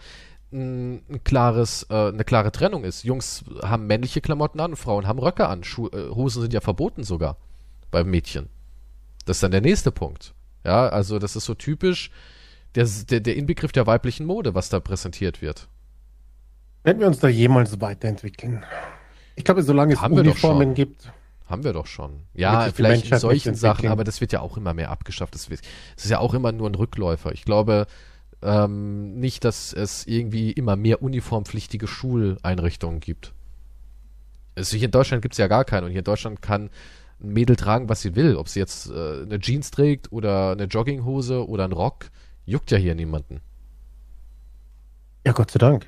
ein, ein klares, äh, eine klare Trennung ist. Jungs haben männliche Klamotten an, Frauen haben Röcke an. Schu äh, Hosen sind ja verboten sogar beim Mädchen. Das ist dann der nächste Punkt. Ja, also das ist so typisch der, der, der Inbegriff der weiblichen Mode, was da präsentiert wird. Werden wir uns da jemals weiterentwickeln? Ich glaube, solange es Haben Uniformen gibt. Haben wir doch schon. Ja, vielleicht in solchen Sachen, aber das wird ja auch immer mehr abgeschafft. Das ist ja auch immer nur ein Rückläufer. Ich glaube ähm, nicht, dass es irgendwie immer mehr uniformpflichtige Schuleinrichtungen gibt. Also hier in Deutschland gibt es ja gar keine. Und hier in Deutschland kann ein Mädel tragen, was sie will. Ob sie jetzt äh, eine Jeans trägt oder eine Jogginghose oder einen Rock, juckt ja hier niemanden. Ja, Gott sei Dank.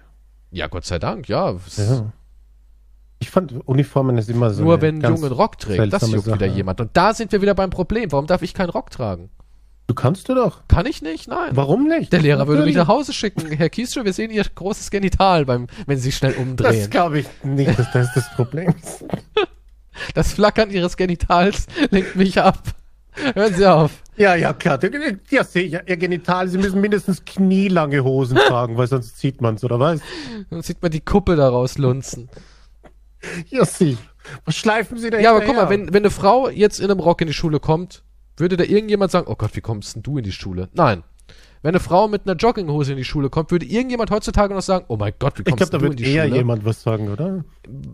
Ja, Gott sei Dank, ja. ja. Ich fand Uniformen ist immer so. Nur wenn ein Junge einen Rock trägt, das juckt Sache. wieder jemand. Und da sind wir wieder beim Problem. Warum darf ich keinen Rock tragen? Du kannst du doch. Kann ich nicht? Nein. Warum nicht? Der Lehrer würde mich nach Hause schicken. Herr Kiesel, wir sehen Ihr großes Genital, beim, wenn Sie sich schnell umdrehen. Das glaube ich nicht, dass das das Problem ist. Das Flackern Ihres Genitals lenkt mich ab. Hören Sie auf. Ja, ja, klar. Ja, sehe ich. Ihr Genital, Sie müssen mindestens knielange Hosen tragen, weil sonst sieht man es, oder was? Dann sieht man die Kuppel daraus lunzen. Ja, Sie. Was schleifen Sie da Ja, aber guck mal, wenn, wenn eine Frau jetzt in einem Rock in die Schule kommt, würde da irgendjemand sagen, oh Gott, wie kommst denn du in die Schule? Nein. Wenn eine Frau mit einer Jogginghose in die Schule kommt, würde irgendjemand heutzutage noch sagen, oh mein Gott, wie kommst ich glaub, du in die Schule? Ich glaube, da wird eher jemand was sagen, oder?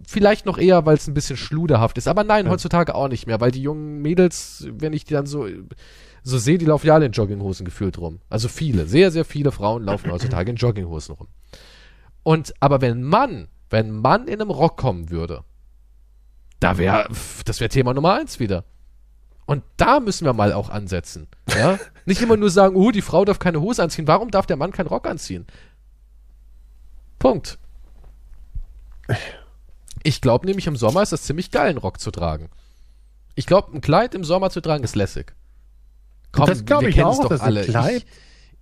Vielleicht noch eher, weil es ein bisschen schluderhaft ist. Aber nein, ja. heutzutage auch nicht mehr, weil die jungen Mädels, wenn ich die dann so, so sehe, die laufen ja alle in Jogginghosen gefühlt rum. Also viele, sehr, sehr viele Frauen laufen heutzutage in Jogginghosen rum. Und, aber wenn Mann, wenn Mann in einem Rock kommen würde, da wäre, das wäre Thema Nummer eins wieder. Und da müssen wir mal auch ansetzen. Ja? Nicht immer nur sagen, oh, die Frau darf keine Hose anziehen. Warum darf der Mann keinen Rock anziehen? Punkt. Ich glaube nämlich, im Sommer ist es ziemlich geil, einen Rock zu tragen. Ich glaube, ein Kleid im Sommer zu tragen ist lässig. Komm, das glaube ich auch, doch das alle. Kleid,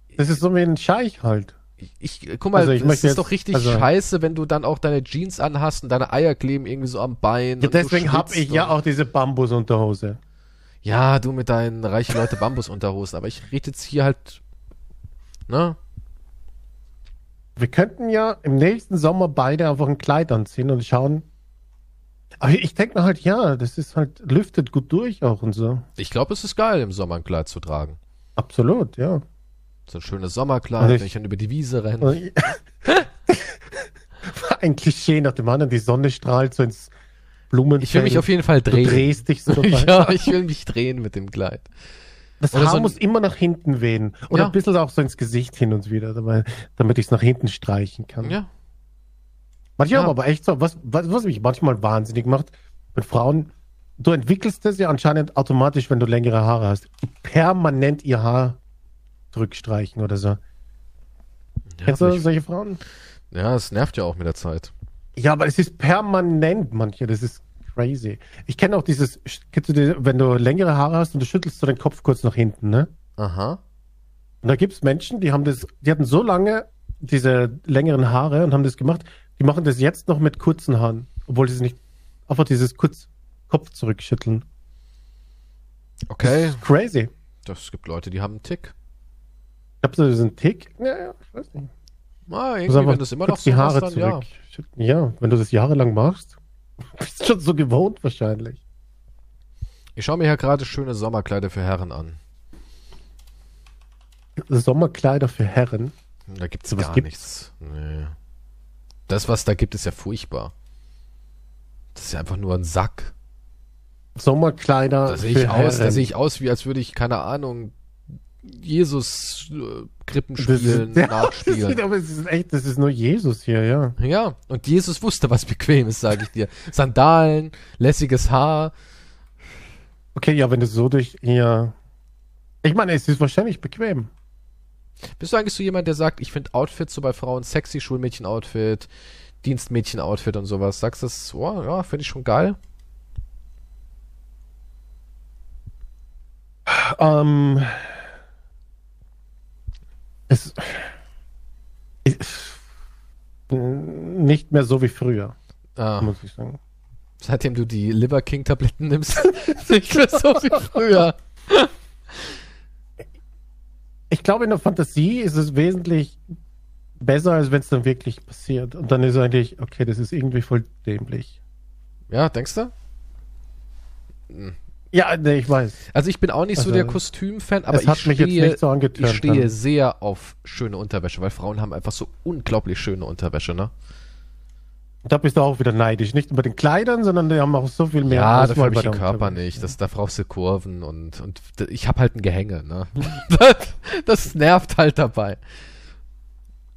ich, das ist so wie ein Scheich halt. Ich, guck mal, also ich es ist jetzt, doch richtig also, scheiße, wenn du dann auch deine Jeans anhast und deine Eier kleben irgendwie so am Bein. Ja, deswegen habe ich ja auch diese Bambusunterhose. Ja, du mit deinen reichen Leute Bambusunterhosen, aber ich rede jetzt hier halt, ne? Wir könnten ja im nächsten Sommer beide einfach ein Kleid anziehen und schauen. Aber ich denke mir halt, ja, das ist halt, lüftet gut durch auch und so. Ich glaube, es ist geil, im Sommer ein Kleid zu tragen. Absolut, ja. So ein schönes Sommerkleid, ich, wenn ich dann über die Wiese renne. ein Klischee nach dem anderen, die Sonne strahlt so ins Blumen. Ich will mich auf jeden Fall drehen. Du drehst dich so dabei. ja, ich will mich drehen mit dem Kleid. Das Oder Haar so muss immer nach hinten wehen. Oder ja. ein bisschen auch so ins Gesicht hin und wieder, damit, damit ich es nach hinten streichen kann. Ja. Manchmal ja. aber echt so, was, was, was mich manchmal wahnsinnig macht, mit Frauen, du entwickelst das ja anscheinend automatisch, wenn du längere Haare hast. Permanent ihr Haar zurückstreichen oder so. Ja, Kennst du solche Frauen? Ja, es nervt ja auch mit der Zeit. Ja, aber es ist permanent manche. Das ist crazy. Ich kenne auch dieses, wenn du längere Haare hast und du schüttelst so den Kopf kurz nach hinten, ne? Aha. Und da gibt es Menschen, die haben das, die hatten so lange diese längeren Haare und haben das gemacht, die machen das jetzt noch mit kurzen Haaren, obwohl sie nicht einfach dieses kurz Kopf zurückschütteln. Okay. Das crazy. Das gibt Leute, die haben einen Tick. Glaubst du, das ist ein Tick? Ja, ja, ich weiß nicht. Ah, irgendwie, wenn du es immer noch so die Haare machst, dann, zurück. ja. Ja, wenn du das jahrelang machst. Bist du schon so gewohnt wahrscheinlich. Ich schaue mir hier gerade schöne Sommerkleider für Herren an. Sommerkleider für Herren? Da gibt's so, gar gibt's? nichts. Nee. Das, was da gibt, ist ja furchtbar. Das ist ja einfach nur ein Sack. Sommerkleider. Da sehe ich aus, da sehe ich aus, wie als würde ich, keine Ahnung, Jesus äh, Krippenspielen das, nachspielen. aber es ist echt, das ist nur Jesus hier, ja. Ja, und Jesus wusste, was bequem ist, sage ich dir. Sandalen, lässiges Haar. Okay, ja, wenn du so durch hier. Ich meine, es ist wahrscheinlich bequem. Bist du eigentlich so jemand, der sagt, ich finde Outfits so bei Frauen sexy, Schulmädchen-Outfit, Dienstmädchen-Outfit und sowas? Sagst du das, oh, ja, finde ich schon geil? Ähm. Um es ist nicht mehr so wie früher, ah. muss ich sagen. Seitdem du die Liver King Tabletten nimmst, nicht mehr so wie früher. Ich glaube, in der Fantasie ist es wesentlich besser, als wenn es dann wirklich passiert. Und dann ist eigentlich, okay, das ist irgendwie voll dämlich. Ja, denkst du? Hm. Ja, nee, ich weiß. Also ich bin auch nicht also, so der Kostümfan, aber ich stehe, so ich stehe sehr auf schöne Unterwäsche, weil Frauen haben einfach so unglaublich schöne Unterwäsche, ne? Da bist du auch wieder neidisch. Nicht über den Kleidern, sondern die haben auch so viel mehr. Ja, dafür habe ich den Körper nicht. Das, da brauchst du Kurven und, und ich habe halt ein Gehänge, ne? das nervt halt dabei.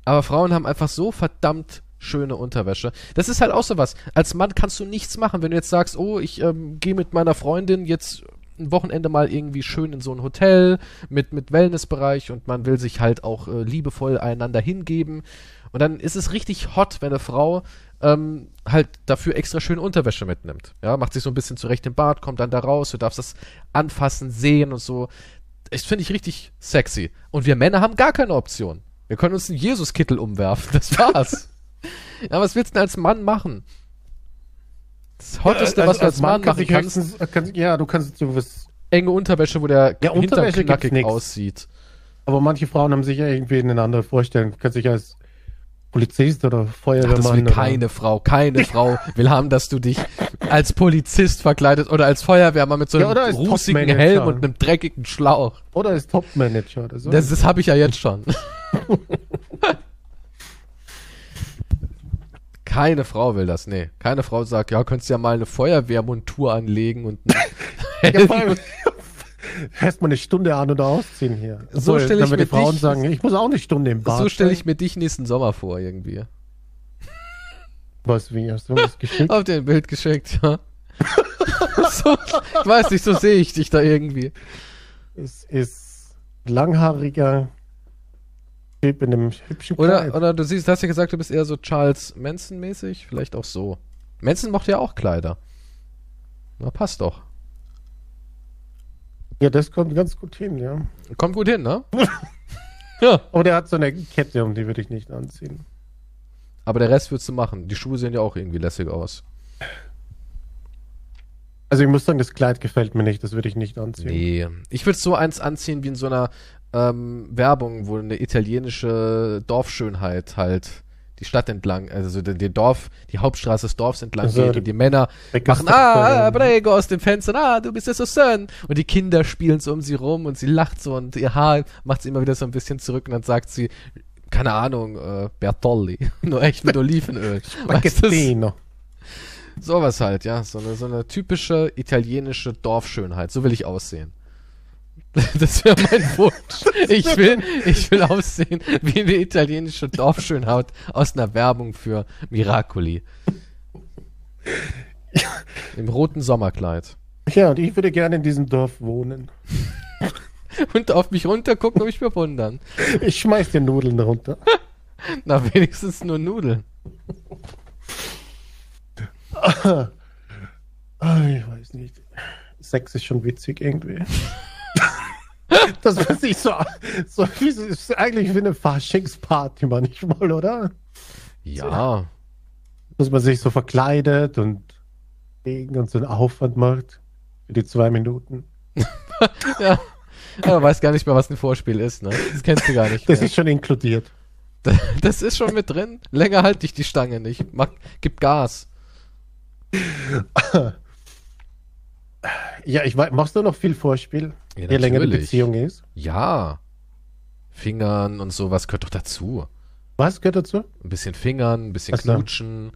Aber Frauen haben einfach so verdammt schöne Unterwäsche. Das ist halt auch so was. Als Mann kannst du nichts machen, wenn du jetzt sagst, oh, ich ähm, gehe mit meiner Freundin jetzt ein Wochenende mal irgendwie schön in so ein Hotel mit, mit Wellnessbereich und man will sich halt auch äh, liebevoll einander hingeben. Und dann ist es richtig hot, wenn eine Frau ähm, halt dafür extra schöne Unterwäsche mitnimmt. Ja, macht sich so ein bisschen zurecht im Bad, kommt dann da raus, du darfst das anfassen, sehen und so. Das finde ich richtig sexy. Und wir Männer haben gar keine Option. Wir können uns einen Jesus-Kittel umwerfen, das war's. ja, was willst du denn als Mann machen? Das Hotteste, ja, also was du als, als Mann, Mann machen kannst. Höchstens, kann, ja, du kannst so was. Enge Unterwäsche, wo der ja, Hintern knackig aussieht. Aber manche Frauen haben sich ja irgendwie eine andere Vorstellung. Du kannst dich als Polizist oder Feuerwehrmann. Ach, das will keine oder? Frau, keine Frau will haben, dass du dich als Polizist verkleidet oder als Feuerwehrmann mit so einem ja, rußigen Helm und einem dreckigen Schlauch. Oder als Topmanager oder so. Das, das habe ich ja jetzt schon. keine Frau will das, nee. Keine Frau sagt, ja, könntest ja mal eine Feuerwehrmontur anlegen und ja, erstmal eine Stunde an- oder ausziehen hier. So stelle ich mir die Frauen dich, sagen, ich muss auch eine Stunde im Bad. So stelle ich mir dich nächsten Sommer vor, irgendwie. Was, wie? Hast du was geschickt? Auf den Bild geschickt, ja. so, ich weiß nicht, so sehe ich dich da irgendwie. Es ist langhaariger Typ in einem hübschen Kleid. Oder, oder du siehst, hast ja gesagt, du bist eher so Charles Manson-mäßig, vielleicht auch so. Manson mochte ja auch Kleider. Na, passt doch. Ja, das kommt ganz gut hin, ja. Kommt gut hin, ne? ja. Aber der hat so eine Kette, um die würde ich nicht anziehen. Aber der Rest würdest du machen. Die Schuhe sehen ja auch irgendwie lässig aus. Also ich muss sagen, das Kleid gefällt mir nicht, das würde ich nicht anziehen. Nee. Ich würde so eins anziehen wie in so einer ähm, Werbung, wo eine italienische Dorfschönheit halt die Stadt entlang, also den, den Dorf, die Hauptstraße des Dorfs entlang also, geht und die Männer machen, ah, Prego aus dem Fenster, ah, du bist ja so schön. Und die Kinder spielen so um sie rum und sie lacht so und ihr Haar macht sie immer wieder so ein bisschen zurück und dann sagt sie, keine Ahnung, äh, Bertolli, nur echt mit Olivenöl. Spaghettino. Sowas halt, ja, so eine, so eine typische italienische Dorfschönheit, so will ich aussehen. Das wäre mein Wunsch. Ich will, ich will aussehen wie eine italienische Dorfschönhaut aus einer Werbung für Miracoli. Im roten Sommerkleid. Ja, und ich würde gerne in diesem Dorf wohnen. und auf mich runtergucken und mich bewundern. Ich schmeiß dir Nudeln runter. Na, wenigstens nur Nudeln. ah, ich weiß nicht. Sex ist schon witzig irgendwie. Das ist nicht so, so wie, ist eigentlich wie eine Faschingsparty manchmal, oder? Ja. Dass man sich so verkleidet und und so einen Aufwand macht für die zwei Minuten. ja. ja. weiß gar nicht mehr, was ein Vorspiel ist, ne? Das kennst du gar nicht. Das mehr. ist schon inkludiert. Das ist schon mit drin. Länger halte ich die Stange nicht. Mach, gib Gas. Ja, ich weiß, machst du noch viel Vorspiel, ja, je länger die Beziehung ist? Ja. Fingern und sowas gehört doch dazu. Was gehört dazu? Ein bisschen Fingern, ein bisschen Was knutschen?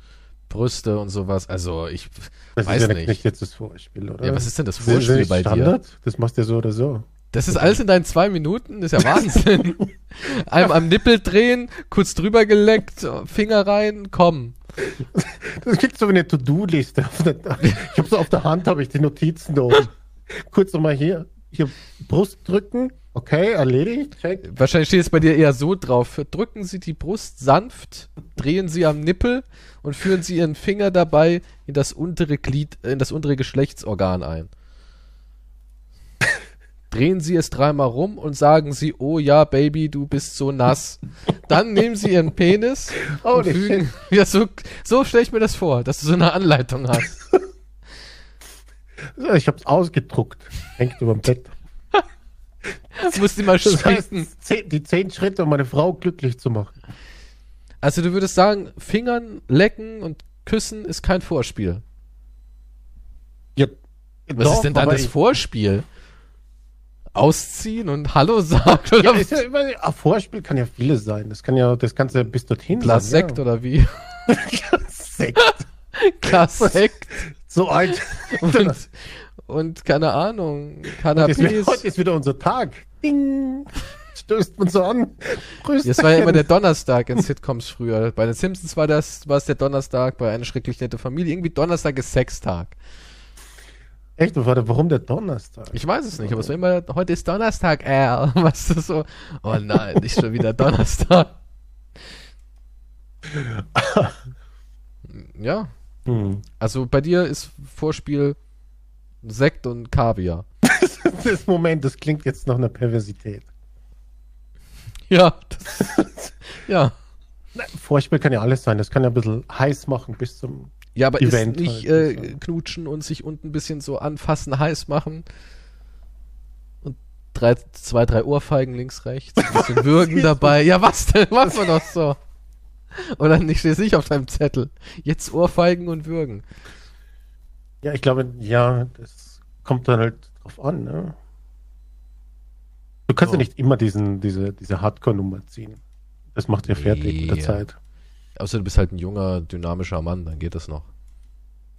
Brüste und sowas. Also ich das weiß ist ja nicht. nicht jetzt das Vorspiel, oder? Ja, was ist denn das Vorspiel das bei Standard? dir? Das machst du ja so oder so. Das ist alles in deinen zwei Minuten? Das ist ja Wahnsinn. Einem am Nippel drehen, kurz drüber geleckt, Finger rein, komm. Das gibt so eine To-Do-Liste. Ich habe so auf der Hand, habe ich die Notizen da oben. Kurz nochmal hier, hier Brust drücken. Okay, erledigt. Check. Wahrscheinlich steht es bei dir eher so drauf. Drücken Sie die Brust sanft, drehen Sie am Nippel und führen Sie Ihren Finger dabei in das untere Glied, in das untere Geschlechtsorgan ein drehen Sie es dreimal rum und sagen Sie, oh ja, Baby, du bist so nass. Dann nehmen Sie Ihren Penis oh, und fügen, ja, so, so stelle ich mir das vor, dass du so eine Anleitung hast. Ich habe es ausgedruckt. Hängt über dem Bett. Muss die mal das heißt, die zehn Schritte, um meine Frau glücklich zu machen. Also du würdest sagen, Fingern, Lecken und Küssen ist kein Vorspiel. Ja, Was doch, ist denn dann das Vorspiel? ausziehen und Hallo sagt? Oder ja, ist ja immer, ein Vorspiel kann ja vieles sein. Das kann ja, das kannst du bis dorthin Glas sein, Sekt ja. oder wie? Glas Sekt. Glas Sekt. So alt. Und, und keine Ahnung, Cannabis. Heute ist, wieder, heute ist wieder unser Tag. Ding. stößt man so an. Grüß das war ja immer der Donnerstag in Sitcoms früher. Bei den Simpsons war das, war es der Donnerstag, bei einer schrecklich nette Familie. Irgendwie Donnerstag ist Sextag. Echt? Warte, warum der Donnerstag? Ich weiß es nicht, aber es war immer, heute ist Donnerstag, Al. Was ist so? Oh nein, nicht schon wieder Donnerstag. ja. Hm. Also bei dir ist Vorspiel Sekt und Kaviar. das Moment, das klingt jetzt nach einer Perversität. Ja. Das, ja. Vorspiel kann ja alles sein. Das kann ja ein bisschen heiß machen bis zum ja, aber Event ist nicht halt, äh, knutschen und sich unten ein bisschen so anfassen, heiß machen und drei, zwei, drei Ohrfeigen links, rechts, ein bisschen Würgen dabei. Ja, was denn? Machen wir doch so. Oder nicht, steht nicht auf deinem Zettel. Jetzt Ohrfeigen und Würgen. Ja, ich glaube, ja, das kommt dann halt drauf an, ne? Du kannst oh. ja nicht immer diesen, diese, diese Hardcore-Nummer ziehen. Das macht ja fertig mit der Zeit. Außer du bist halt ein junger, dynamischer Mann, dann geht das noch.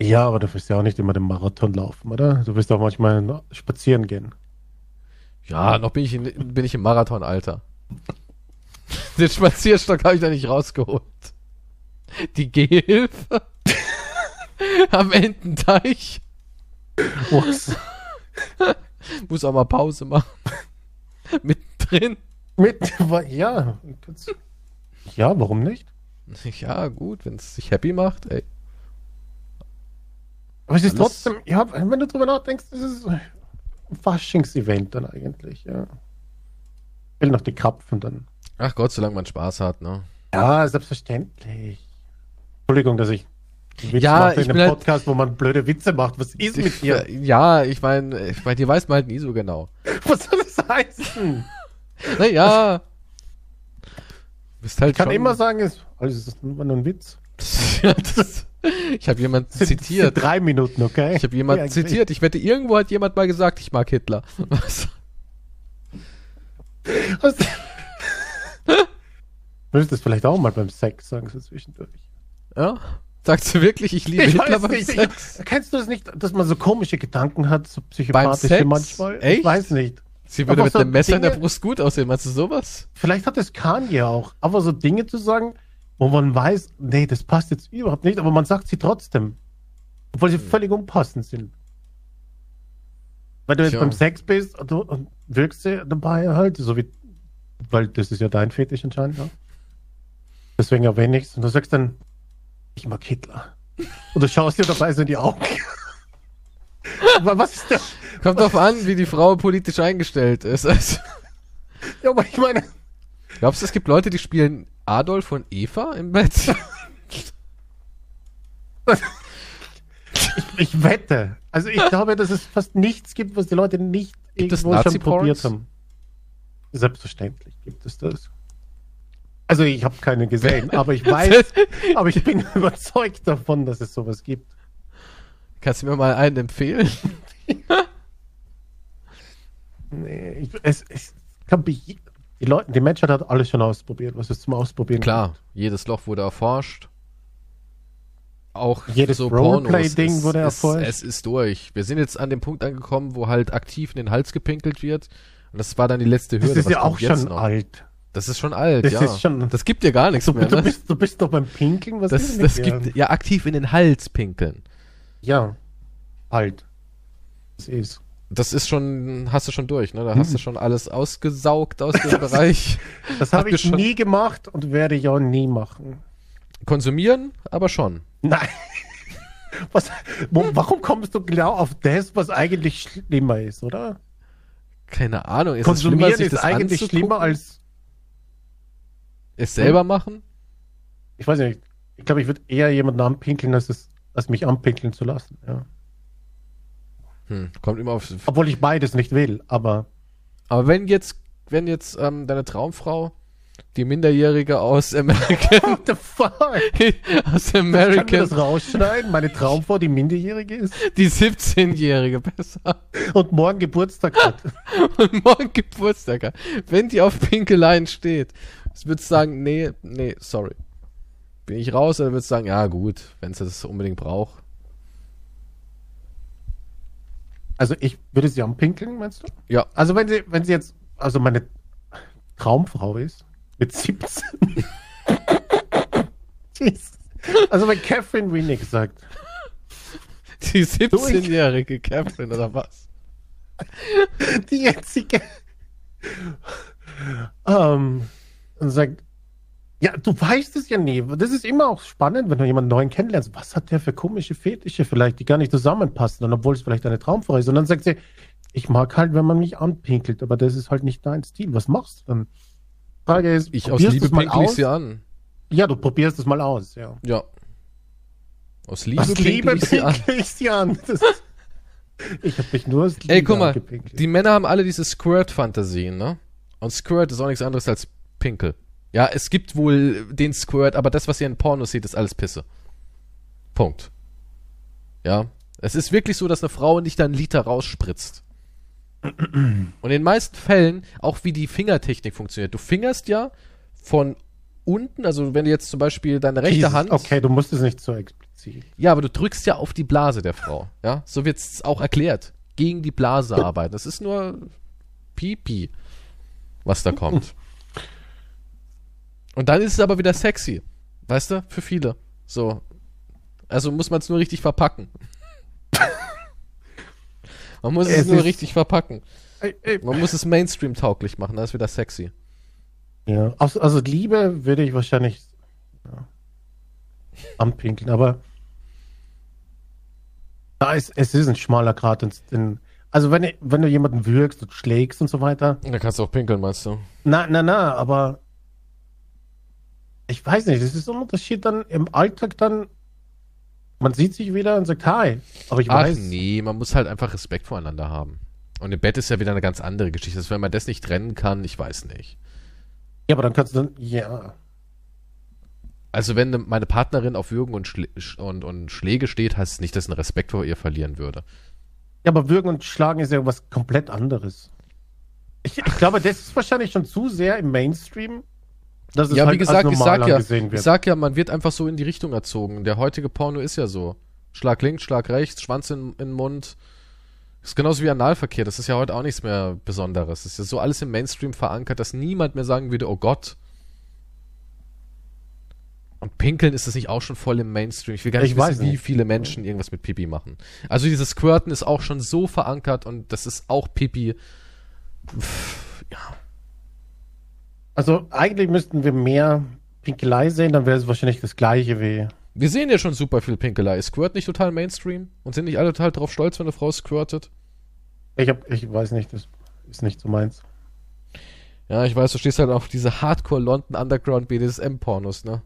Ja, aber du wirst ja auch nicht immer den Marathon laufen, oder? Du wirst auch manchmal spazieren gehen. Ja, noch bin ich, in, bin ich im Marathonalter. Den Spazierstock habe ich da nicht rausgeholt. Die Gehhilfe am Ententeich. Was? Muss auch mal Pause machen. Mittendrin. Mit, ja. Ja, warum nicht? Ja, gut, wenn es sich happy macht, ey. Aber es ist Alles trotzdem, ja, wenn du drüber nachdenkst, ist ein Faschings-Event dann eigentlich, ja. Ich will noch die Krapfen dann. Ach Gott, solange man Spaß hat, ne? Ja, selbstverständlich. Entschuldigung, dass ich Witz ja, in einem halt Podcast, halt, wo man blöde Witze macht. Was ist mit dir? Ja, ich meine, bei dir weiß man halt nie so genau. Was soll das heißen? naja. Bist halt ich kann immer sagen, ist, alles ist nur ein Witz. das, ich habe jemanden zitiert. drei Minuten, okay? Ich habe jemanden ja, zitiert. Ich wette, irgendwo hat jemand mal gesagt, ich mag Hitler. Was? Was? Würdest du das vielleicht auch mal beim Sex sagen, so zwischendurch? Ja? Sagst du wirklich, ich liebe ich Hitler beim nicht, Sex? Ich, kennst du das nicht, dass man so komische Gedanken hat, so psychopathische manchmal? Echt? Ich weiß nicht. Sie würde aber mit so einem Messer Dinge, in der Brust gut aussehen, meinst du sowas? Vielleicht hat es Kanye auch, aber so Dinge zu sagen, wo man weiß, nee, das passt jetzt überhaupt nicht, aber man sagt sie trotzdem. Obwohl sie hm. völlig unpassend sind. Weil du jetzt Tja. beim Sex bist und, du, und wirkst du dabei halt, so wie, weil das ist ja dein Fetisch anscheinend, ja? Deswegen erwähne ich es. Und du sagst dann, ich mag Hitler. Und du schaust dir dabei so in die Augen. aber was ist das? Kommt drauf an, wie die Frau politisch eingestellt ist. Also. Ja, aber ich meine. Glaubst du, es gibt Leute, die spielen Adolf und Eva im Bett? ich, ich, wette. Also ich glaube, dass es fast nichts gibt, was die Leute nicht gibt irgendwo schon probiert haben. Selbstverständlich gibt es das. Also ich habe keine gesehen, aber ich weiß, aber ich bin überzeugt davon, dass es sowas gibt. Kannst du mir mal einen empfehlen? nee, ich, es, es kann die Leute, die Menschheit hat alles schon ausprobiert, was es zum Ausprobieren Klar, gibt. jedes Loch wurde erforscht. Auch jedes so Roleplay-Ding wurde erforscht. Es ist durch. Wir sind jetzt an dem Punkt angekommen, wo halt aktiv in den Hals gepinkelt wird. Und das war dann die letzte Hürde. Das ist was ja auch schon noch? alt. Das ist schon alt, das ja. Ist schon, das gibt dir gar nichts du, mehr. Du, ne? bist, du bist doch beim Pinkeln, was das, das gibt ja aktiv in den Hals pinkeln. Ja, alt. Das ist. Das ist schon, hast du schon durch, ne? Da hast du hm. schon alles ausgesaugt aus dem Bereich. Das habe ich nie gemacht und werde ich auch nie machen. Konsumieren, aber schon. Nein. Was, warum kommst du genau auf das, was eigentlich schlimmer ist, oder? Keine Ahnung. Ist Konsumieren schlimmer, ist eigentlich schlimmer als es selber hm? machen? Ich weiß nicht. Ich glaube, ich würde eher jemanden anpinkeln, als, es, als mich anpinkeln zu lassen. Ja. Hm, kommt immer auf. Obwohl ich beides nicht will, aber. Aber wenn jetzt, wenn jetzt ähm, deine Traumfrau die Minderjährige aus American. What the fuck? aus American. Kann das rausschneiden? Meine Traumfrau, die Minderjährige ist? Die 17-Jährige, besser. Und morgen Geburtstag hat. Und morgen Geburtstag hat. Wenn die auf Pinkeleien steht, würdest du sagen, nee, nee, sorry. Bin ich raus, oder würdest du sagen, ja gut, wenn sie das unbedingt braucht. Also ich würde sie anpinkeln, meinst du? Ja. Also wenn sie, wenn sie jetzt, also meine Traumfrau ist. Mit 17. also wenn Catherine Winnick sagt. Die 17-jährige Catherine oder was? Die jetzige. Ähm, und sagt, ja, du weißt es ja nie. Das ist immer auch spannend, wenn du jemanden neuen kennenlernst. Was hat der für komische Fetische vielleicht, die gar nicht zusammenpassen, und obwohl es vielleicht eine Traumfrau ist. Und dann sagt sie, ich mag halt, wenn man mich anpinkelt, aber das ist halt nicht dein Stil. Was machst du dann? Frage ist, ich aus Liebe pinkel ich sie an. Ja, du probierst es mal aus, ja. Ja. Aus Liebe, aus Liebe ich, sie an. ich sie an. Das, ich habe mich nur aus Liebe Ey, guck mal, angepinkelt. die Männer haben alle diese Squirt-Fantasien, ne? Und Squirt ist auch nichts anderes als Pinkel. Ja, es gibt wohl den Squirt, aber das, was ihr in Pornos seht, ist alles Pisse. Punkt. Ja. Es ist wirklich so, dass eine Frau nicht einen Liter rausspritzt. Und in den meisten Fällen, auch wie die Fingertechnik funktioniert. Du fingerst ja von unten, also wenn du jetzt zum Beispiel deine rechte Jesus, Hand. Okay, du musst es nicht so explizit. Ja, aber du drückst ja auf die Blase der Frau. Ja, so wird es auch erklärt. Gegen die Blase arbeiten. Das ist nur Pipi, was da kommt. Und dann ist es aber wieder sexy. Weißt du? Für viele. So. Also muss man es nur richtig verpacken. man muss es, es nur richtig verpacken. Man muss es Mainstream-tauglich machen, dann ist wieder sexy. Ja, also, also Liebe würde ich wahrscheinlich ja, anpinkeln, aber da ist, es ist ein schmaler Grad. In, also wenn, wenn du jemanden würgst und schlägst und so weiter. Dann kannst du auch pinkeln, meinst du? Na, na, na, aber ich weiß nicht, das ist so ein Unterschied dann im Alltag dann. Man sieht sich wieder und sagt Hi. Aber ich Ach weiß. nee, man muss halt einfach Respekt voreinander haben. Und im Bett ist ja wieder eine ganz andere Geschichte. Also wenn man das nicht trennen kann, ich weiß nicht. Ja, aber dann kannst du dann, ja. Also wenn meine Partnerin auf Würgen und, Schlä und, und Schläge steht, heißt es nicht, dass einen Respekt vor ihr verlieren würde. Ja, aber Würgen und Schlagen ist ja was komplett anderes. Ich, ich glaube, das ist wahrscheinlich schon zu sehr im Mainstream das ist ja, halt wie gesagt, ich sag ja, ich sag ja, man wird einfach so in die Richtung erzogen. Der heutige Porno ist ja so. Schlag links, Schlag rechts, Schwanz in, in den Mund. Ist genauso wie Analverkehr. Das ist ja heute auch nichts mehr Besonderes. Das ist ja so alles im Mainstream verankert, dass niemand mehr sagen würde, oh Gott. Und Pinkeln ist das nicht auch schon voll im Mainstream. Ich will gar nicht ich wissen, wie viele Menschen irgendwas mit Pipi machen. Also dieses Squirten ist auch schon so verankert und das ist auch Pipi. Pff, ja. Also eigentlich müssten wir mehr Pinkelei sehen, dann wäre es wahrscheinlich das gleiche wie. Wir sehen ja schon super viel Pinkelei. Ist Squirt nicht total Mainstream? Und sind nicht alle total drauf stolz, wenn eine Frau squirtet? Ich, hab, ich weiß nicht, das ist nicht so meins. Ja, ich weiß, du stehst halt auf diese Hardcore London Underground BDSM-Pornos, ne?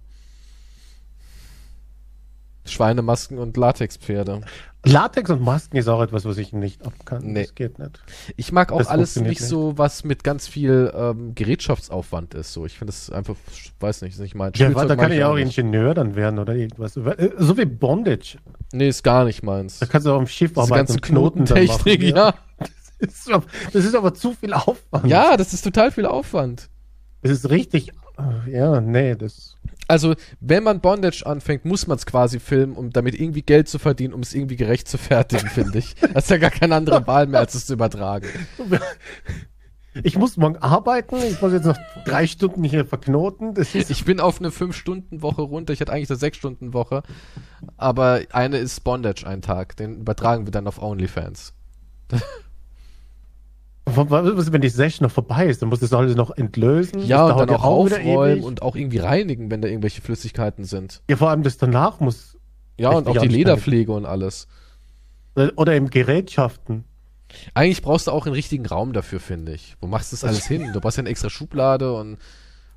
Schweinemasken und Latexpferde. Latex und Masken ist auch etwas, was ich nicht abkann. Nee. Das geht nicht. Ich mag auch das alles nicht, nicht, so, was mit ganz viel ähm, Gerätschaftsaufwand ist. So, ich finde das einfach, weiß nicht, ist nicht mein Ja, da kann ich auch Ingenieur dann werden oder irgendwas. Äh, so wie Bondage. Nee, ist gar nicht meins. Da kannst du auch im Schiff Diese arbeiten ganze Knotentechnik, machen, ja. Das ist, aber, das ist aber zu viel Aufwand. Ja, das ist total viel Aufwand. Das ist richtig, ja, nee, das also, wenn man Bondage anfängt, muss man es quasi filmen, um damit irgendwie Geld zu verdienen, um es irgendwie gerecht zu fertigen, finde ich. Das ist ja gar keine andere Wahl mehr, als es zu übertragen. Ich muss morgen arbeiten, ich muss jetzt noch drei Stunden hier verknoten. ich bin auf eine fünf-Stunden-Woche runter, ich hatte eigentlich eine sechs-Stunden-Woche, aber eine ist Bondage ein Tag, den übertragen wir dann auf OnlyFans. Wenn die Session noch vorbei ist? Dann musst du das alles noch entlösen. Ja, und dann auch aufräumen und auch irgendwie reinigen, wenn da irgendwelche Flüssigkeiten sind. Ja, vor allem das danach muss. Ja, und auch die Lederpflege und alles. Oder im Gerätschaften. Eigentlich brauchst du auch einen richtigen Raum dafür, finde ich. Wo machst du das alles hin? Du brauchst ja eine extra Schublade und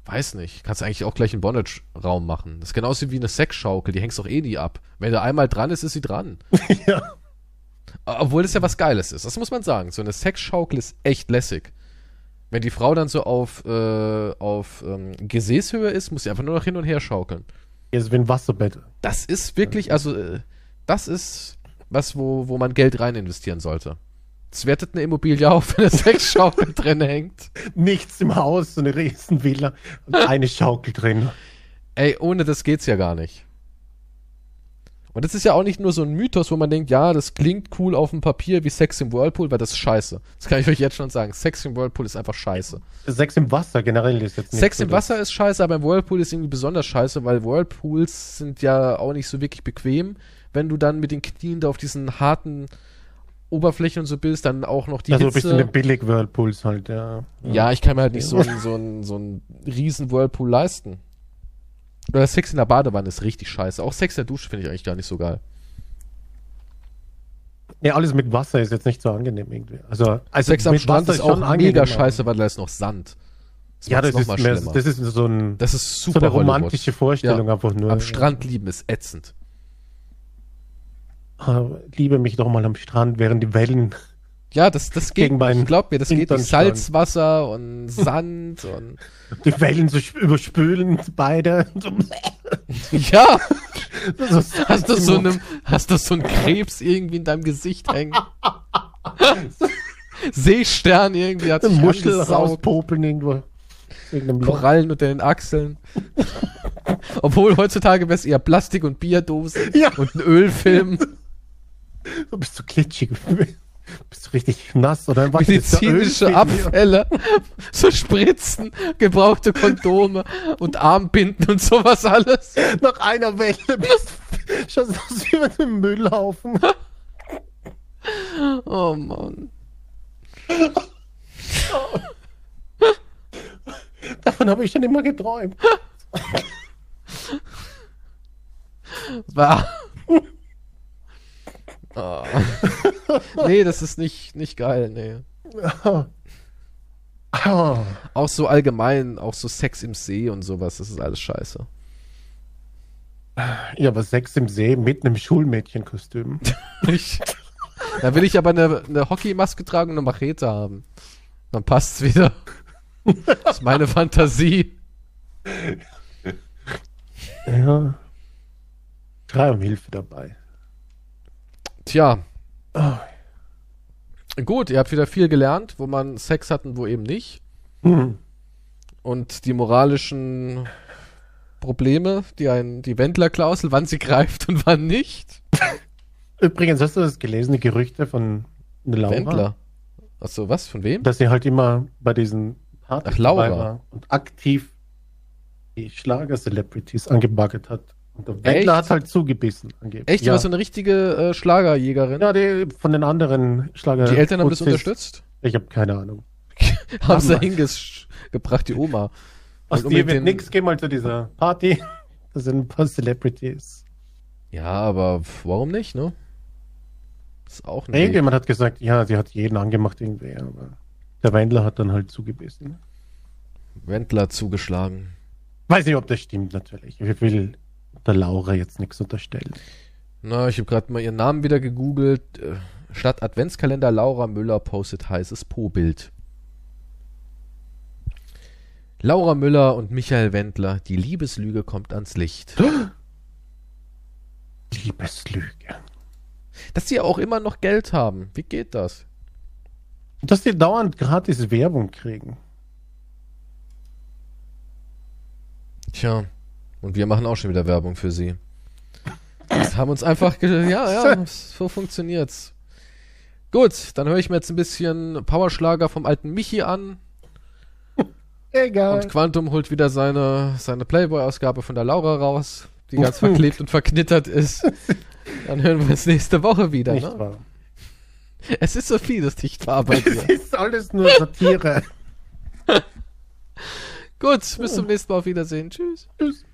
weiß nicht. Kannst du eigentlich auch gleich einen Bondage-Raum machen. Das ist genauso wie eine Sexschaukel, die hängst doch eh nie ab. Wenn da einmal dran ist, ist sie dran. ja. Obwohl das ja was Geiles ist. Das muss man sagen. So eine Sexschaukel ist echt lässig. Wenn die Frau dann so auf, äh, auf ähm, Gesäßhöhe ist, muss sie einfach nur noch hin und her schaukeln. Ja, so wie ein Wasserbett. Das ist wirklich, also, äh, das ist was, wo, wo man Geld rein investieren sollte. Es wertet eine Immobilie auf, wenn eine Sexschaukel drin hängt. Nichts im Haus, so eine Riesenvilla und eine Schaukel drin. Ey, ohne das geht's ja gar nicht. Und das ist ja auch nicht nur so ein Mythos, wo man denkt, ja, das klingt cool auf dem Papier wie Sex im Whirlpool, weil das ist scheiße. Das kann ich euch jetzt schon sagen. Sex im Whirlpool ist einfach scheiße. Sex im Wasser generell ist jetzt nicht Sex im Wasser ist scheiße, aber im Whirlpool ist irgendwie besonders scheiße, weil Whirlpools sind ja auch nicht so wirklich bequem. Wenn du dann mit den Knien da auf diesen harten Oberflächen und so bist, dann auch noch die also Hitze. Also ein bisschen billig Whirlpools halt, ja. Ja, ich kann mir halt nicht so einen so ein, so ein riesen Whirlpool leisten. Oder Sex in der Badewanne ist richtig scheiße. Auch Sex in der Dusche finde ich eigentlich gar nicht so geil. Ja, alles mit Wasser ist jetzt nicht so angenehm irgendwie. Also, also Sex am Strand Wasser ist auch mega scheiße, weil da ist noch Sand. Das ja, das ist, mehr, das ist so ein das ist super so eine romantische Vorstellung ja, einfach nur. Am Strand lieben ist ätzend. Ah, liebe mich doch mal am Strand, während die Wellen ja, das, das geht. Ich glaub mir, das geht durch Salzwasser und Sand und. Die Wellen so überspülen beide. ja. hast du so einem, hast du so einen Krebs irgendwie in deinem Gesicht hängen? Seestern irgendwie hat sich Muschel rauspopeln irgendwo. Korallen unter den Achseln. Obwohl heutzutage wäre es eher Plastik und Bierdosen ja. und ein Ölfilm. Du bist so glitschig. Bist du richtig nass oder was? Medizinische Abfälle, so Spritzen, gebrauchte Kondome und Armbinden und sowas alles. Nach einer Welle bist du aus wie mit einem Müllhaufen. Oh Mann. Davon habe ich schon immer geträumt. War. Oh. nee, das ist nicht, nicht geil, nee. Auch so allgemein, auch so Sex im See und sowas, das ist alles scheiße. Ja, aber Sex im See mit einem Schulmädchenkostüm. da will ich aber eine, eine Hockeymaske tragen und eine Machete haben. Dann passt's wieder. Das ist meine Fantasie. Ja. Drei um Hilfe dabei. Tja. Oh. Gut, ihr habt wieder viel gelernt, wo man Sex hat und wo eben nicht. Mhm. Und die moralischen Probleme, die ein, die Wendler-Klausel, wann sie greift und wann nicht. Übrigens, hast du das gelesen, die Gerüchte von Laura? Wendler. Achso, was? Von wem? Dass sie halt immer bei diesen Partys Ach, Laura. und aktiv die Schlager-Celebrities angebaggert hat. Und der Wendler hat halt zugebissen. Angeblich. Echt? Ja. Du so eine richtige äh, Schlagerjägerin? Ja, die von den anderen Schlager. Die Eltern haben das unterstützt? Ich habe keine Ahnung. haben sie hingebracht, die Oma. Aus dir wird nichts, geh mal zu dieser Party. Das sind ein paar Celebrities. Ja, aber warum nicht, ne? ist auch nicht. Irgendjemand hat gesagt, ja, sie hat jeden angemacht irgendwie, aber der Wendler hat dann halt zugebissen. Wendler zugeschlagen. Weiß nicht, ob das stimmt, natürlich. Ich will der Laura jetzt nichts unterstellen. Na, ich habe gerade mal ihren Namen wieder gegoogelt. Äh, statt Adventskalender Laura Müller postet heißes Po-Bild. Laura Müller und Michael Wendler, die Liebeslüge kommt ans Licht. Liebeslüge. Dass sie auch immer noch Geld haben. Wie geht das? Dass die dauernd gratis Werbung kriegen. Tja. Und wir machen auch schon wieder Werbung für sie. Das haben uns einfach, ja, ja, so funktioniert's. Gut, dann höre ich mir jetzt ein bisschen Powerschlager vom alten Michi an. Egal. Und Quantum holt wieder seine, seine Playboy-Ausgabe von der Laura raus, die ganz verklebt und verknittert ist. Dann hören wir uns nächste Woche wieder. Nicht ne? wahr. Es ist so viel, das nicht wahr bei dir. Es ist alles nur Satire. Gut, bis zum nächsten Mal. Auf Wiedersehen. Tschüss. Tschüss.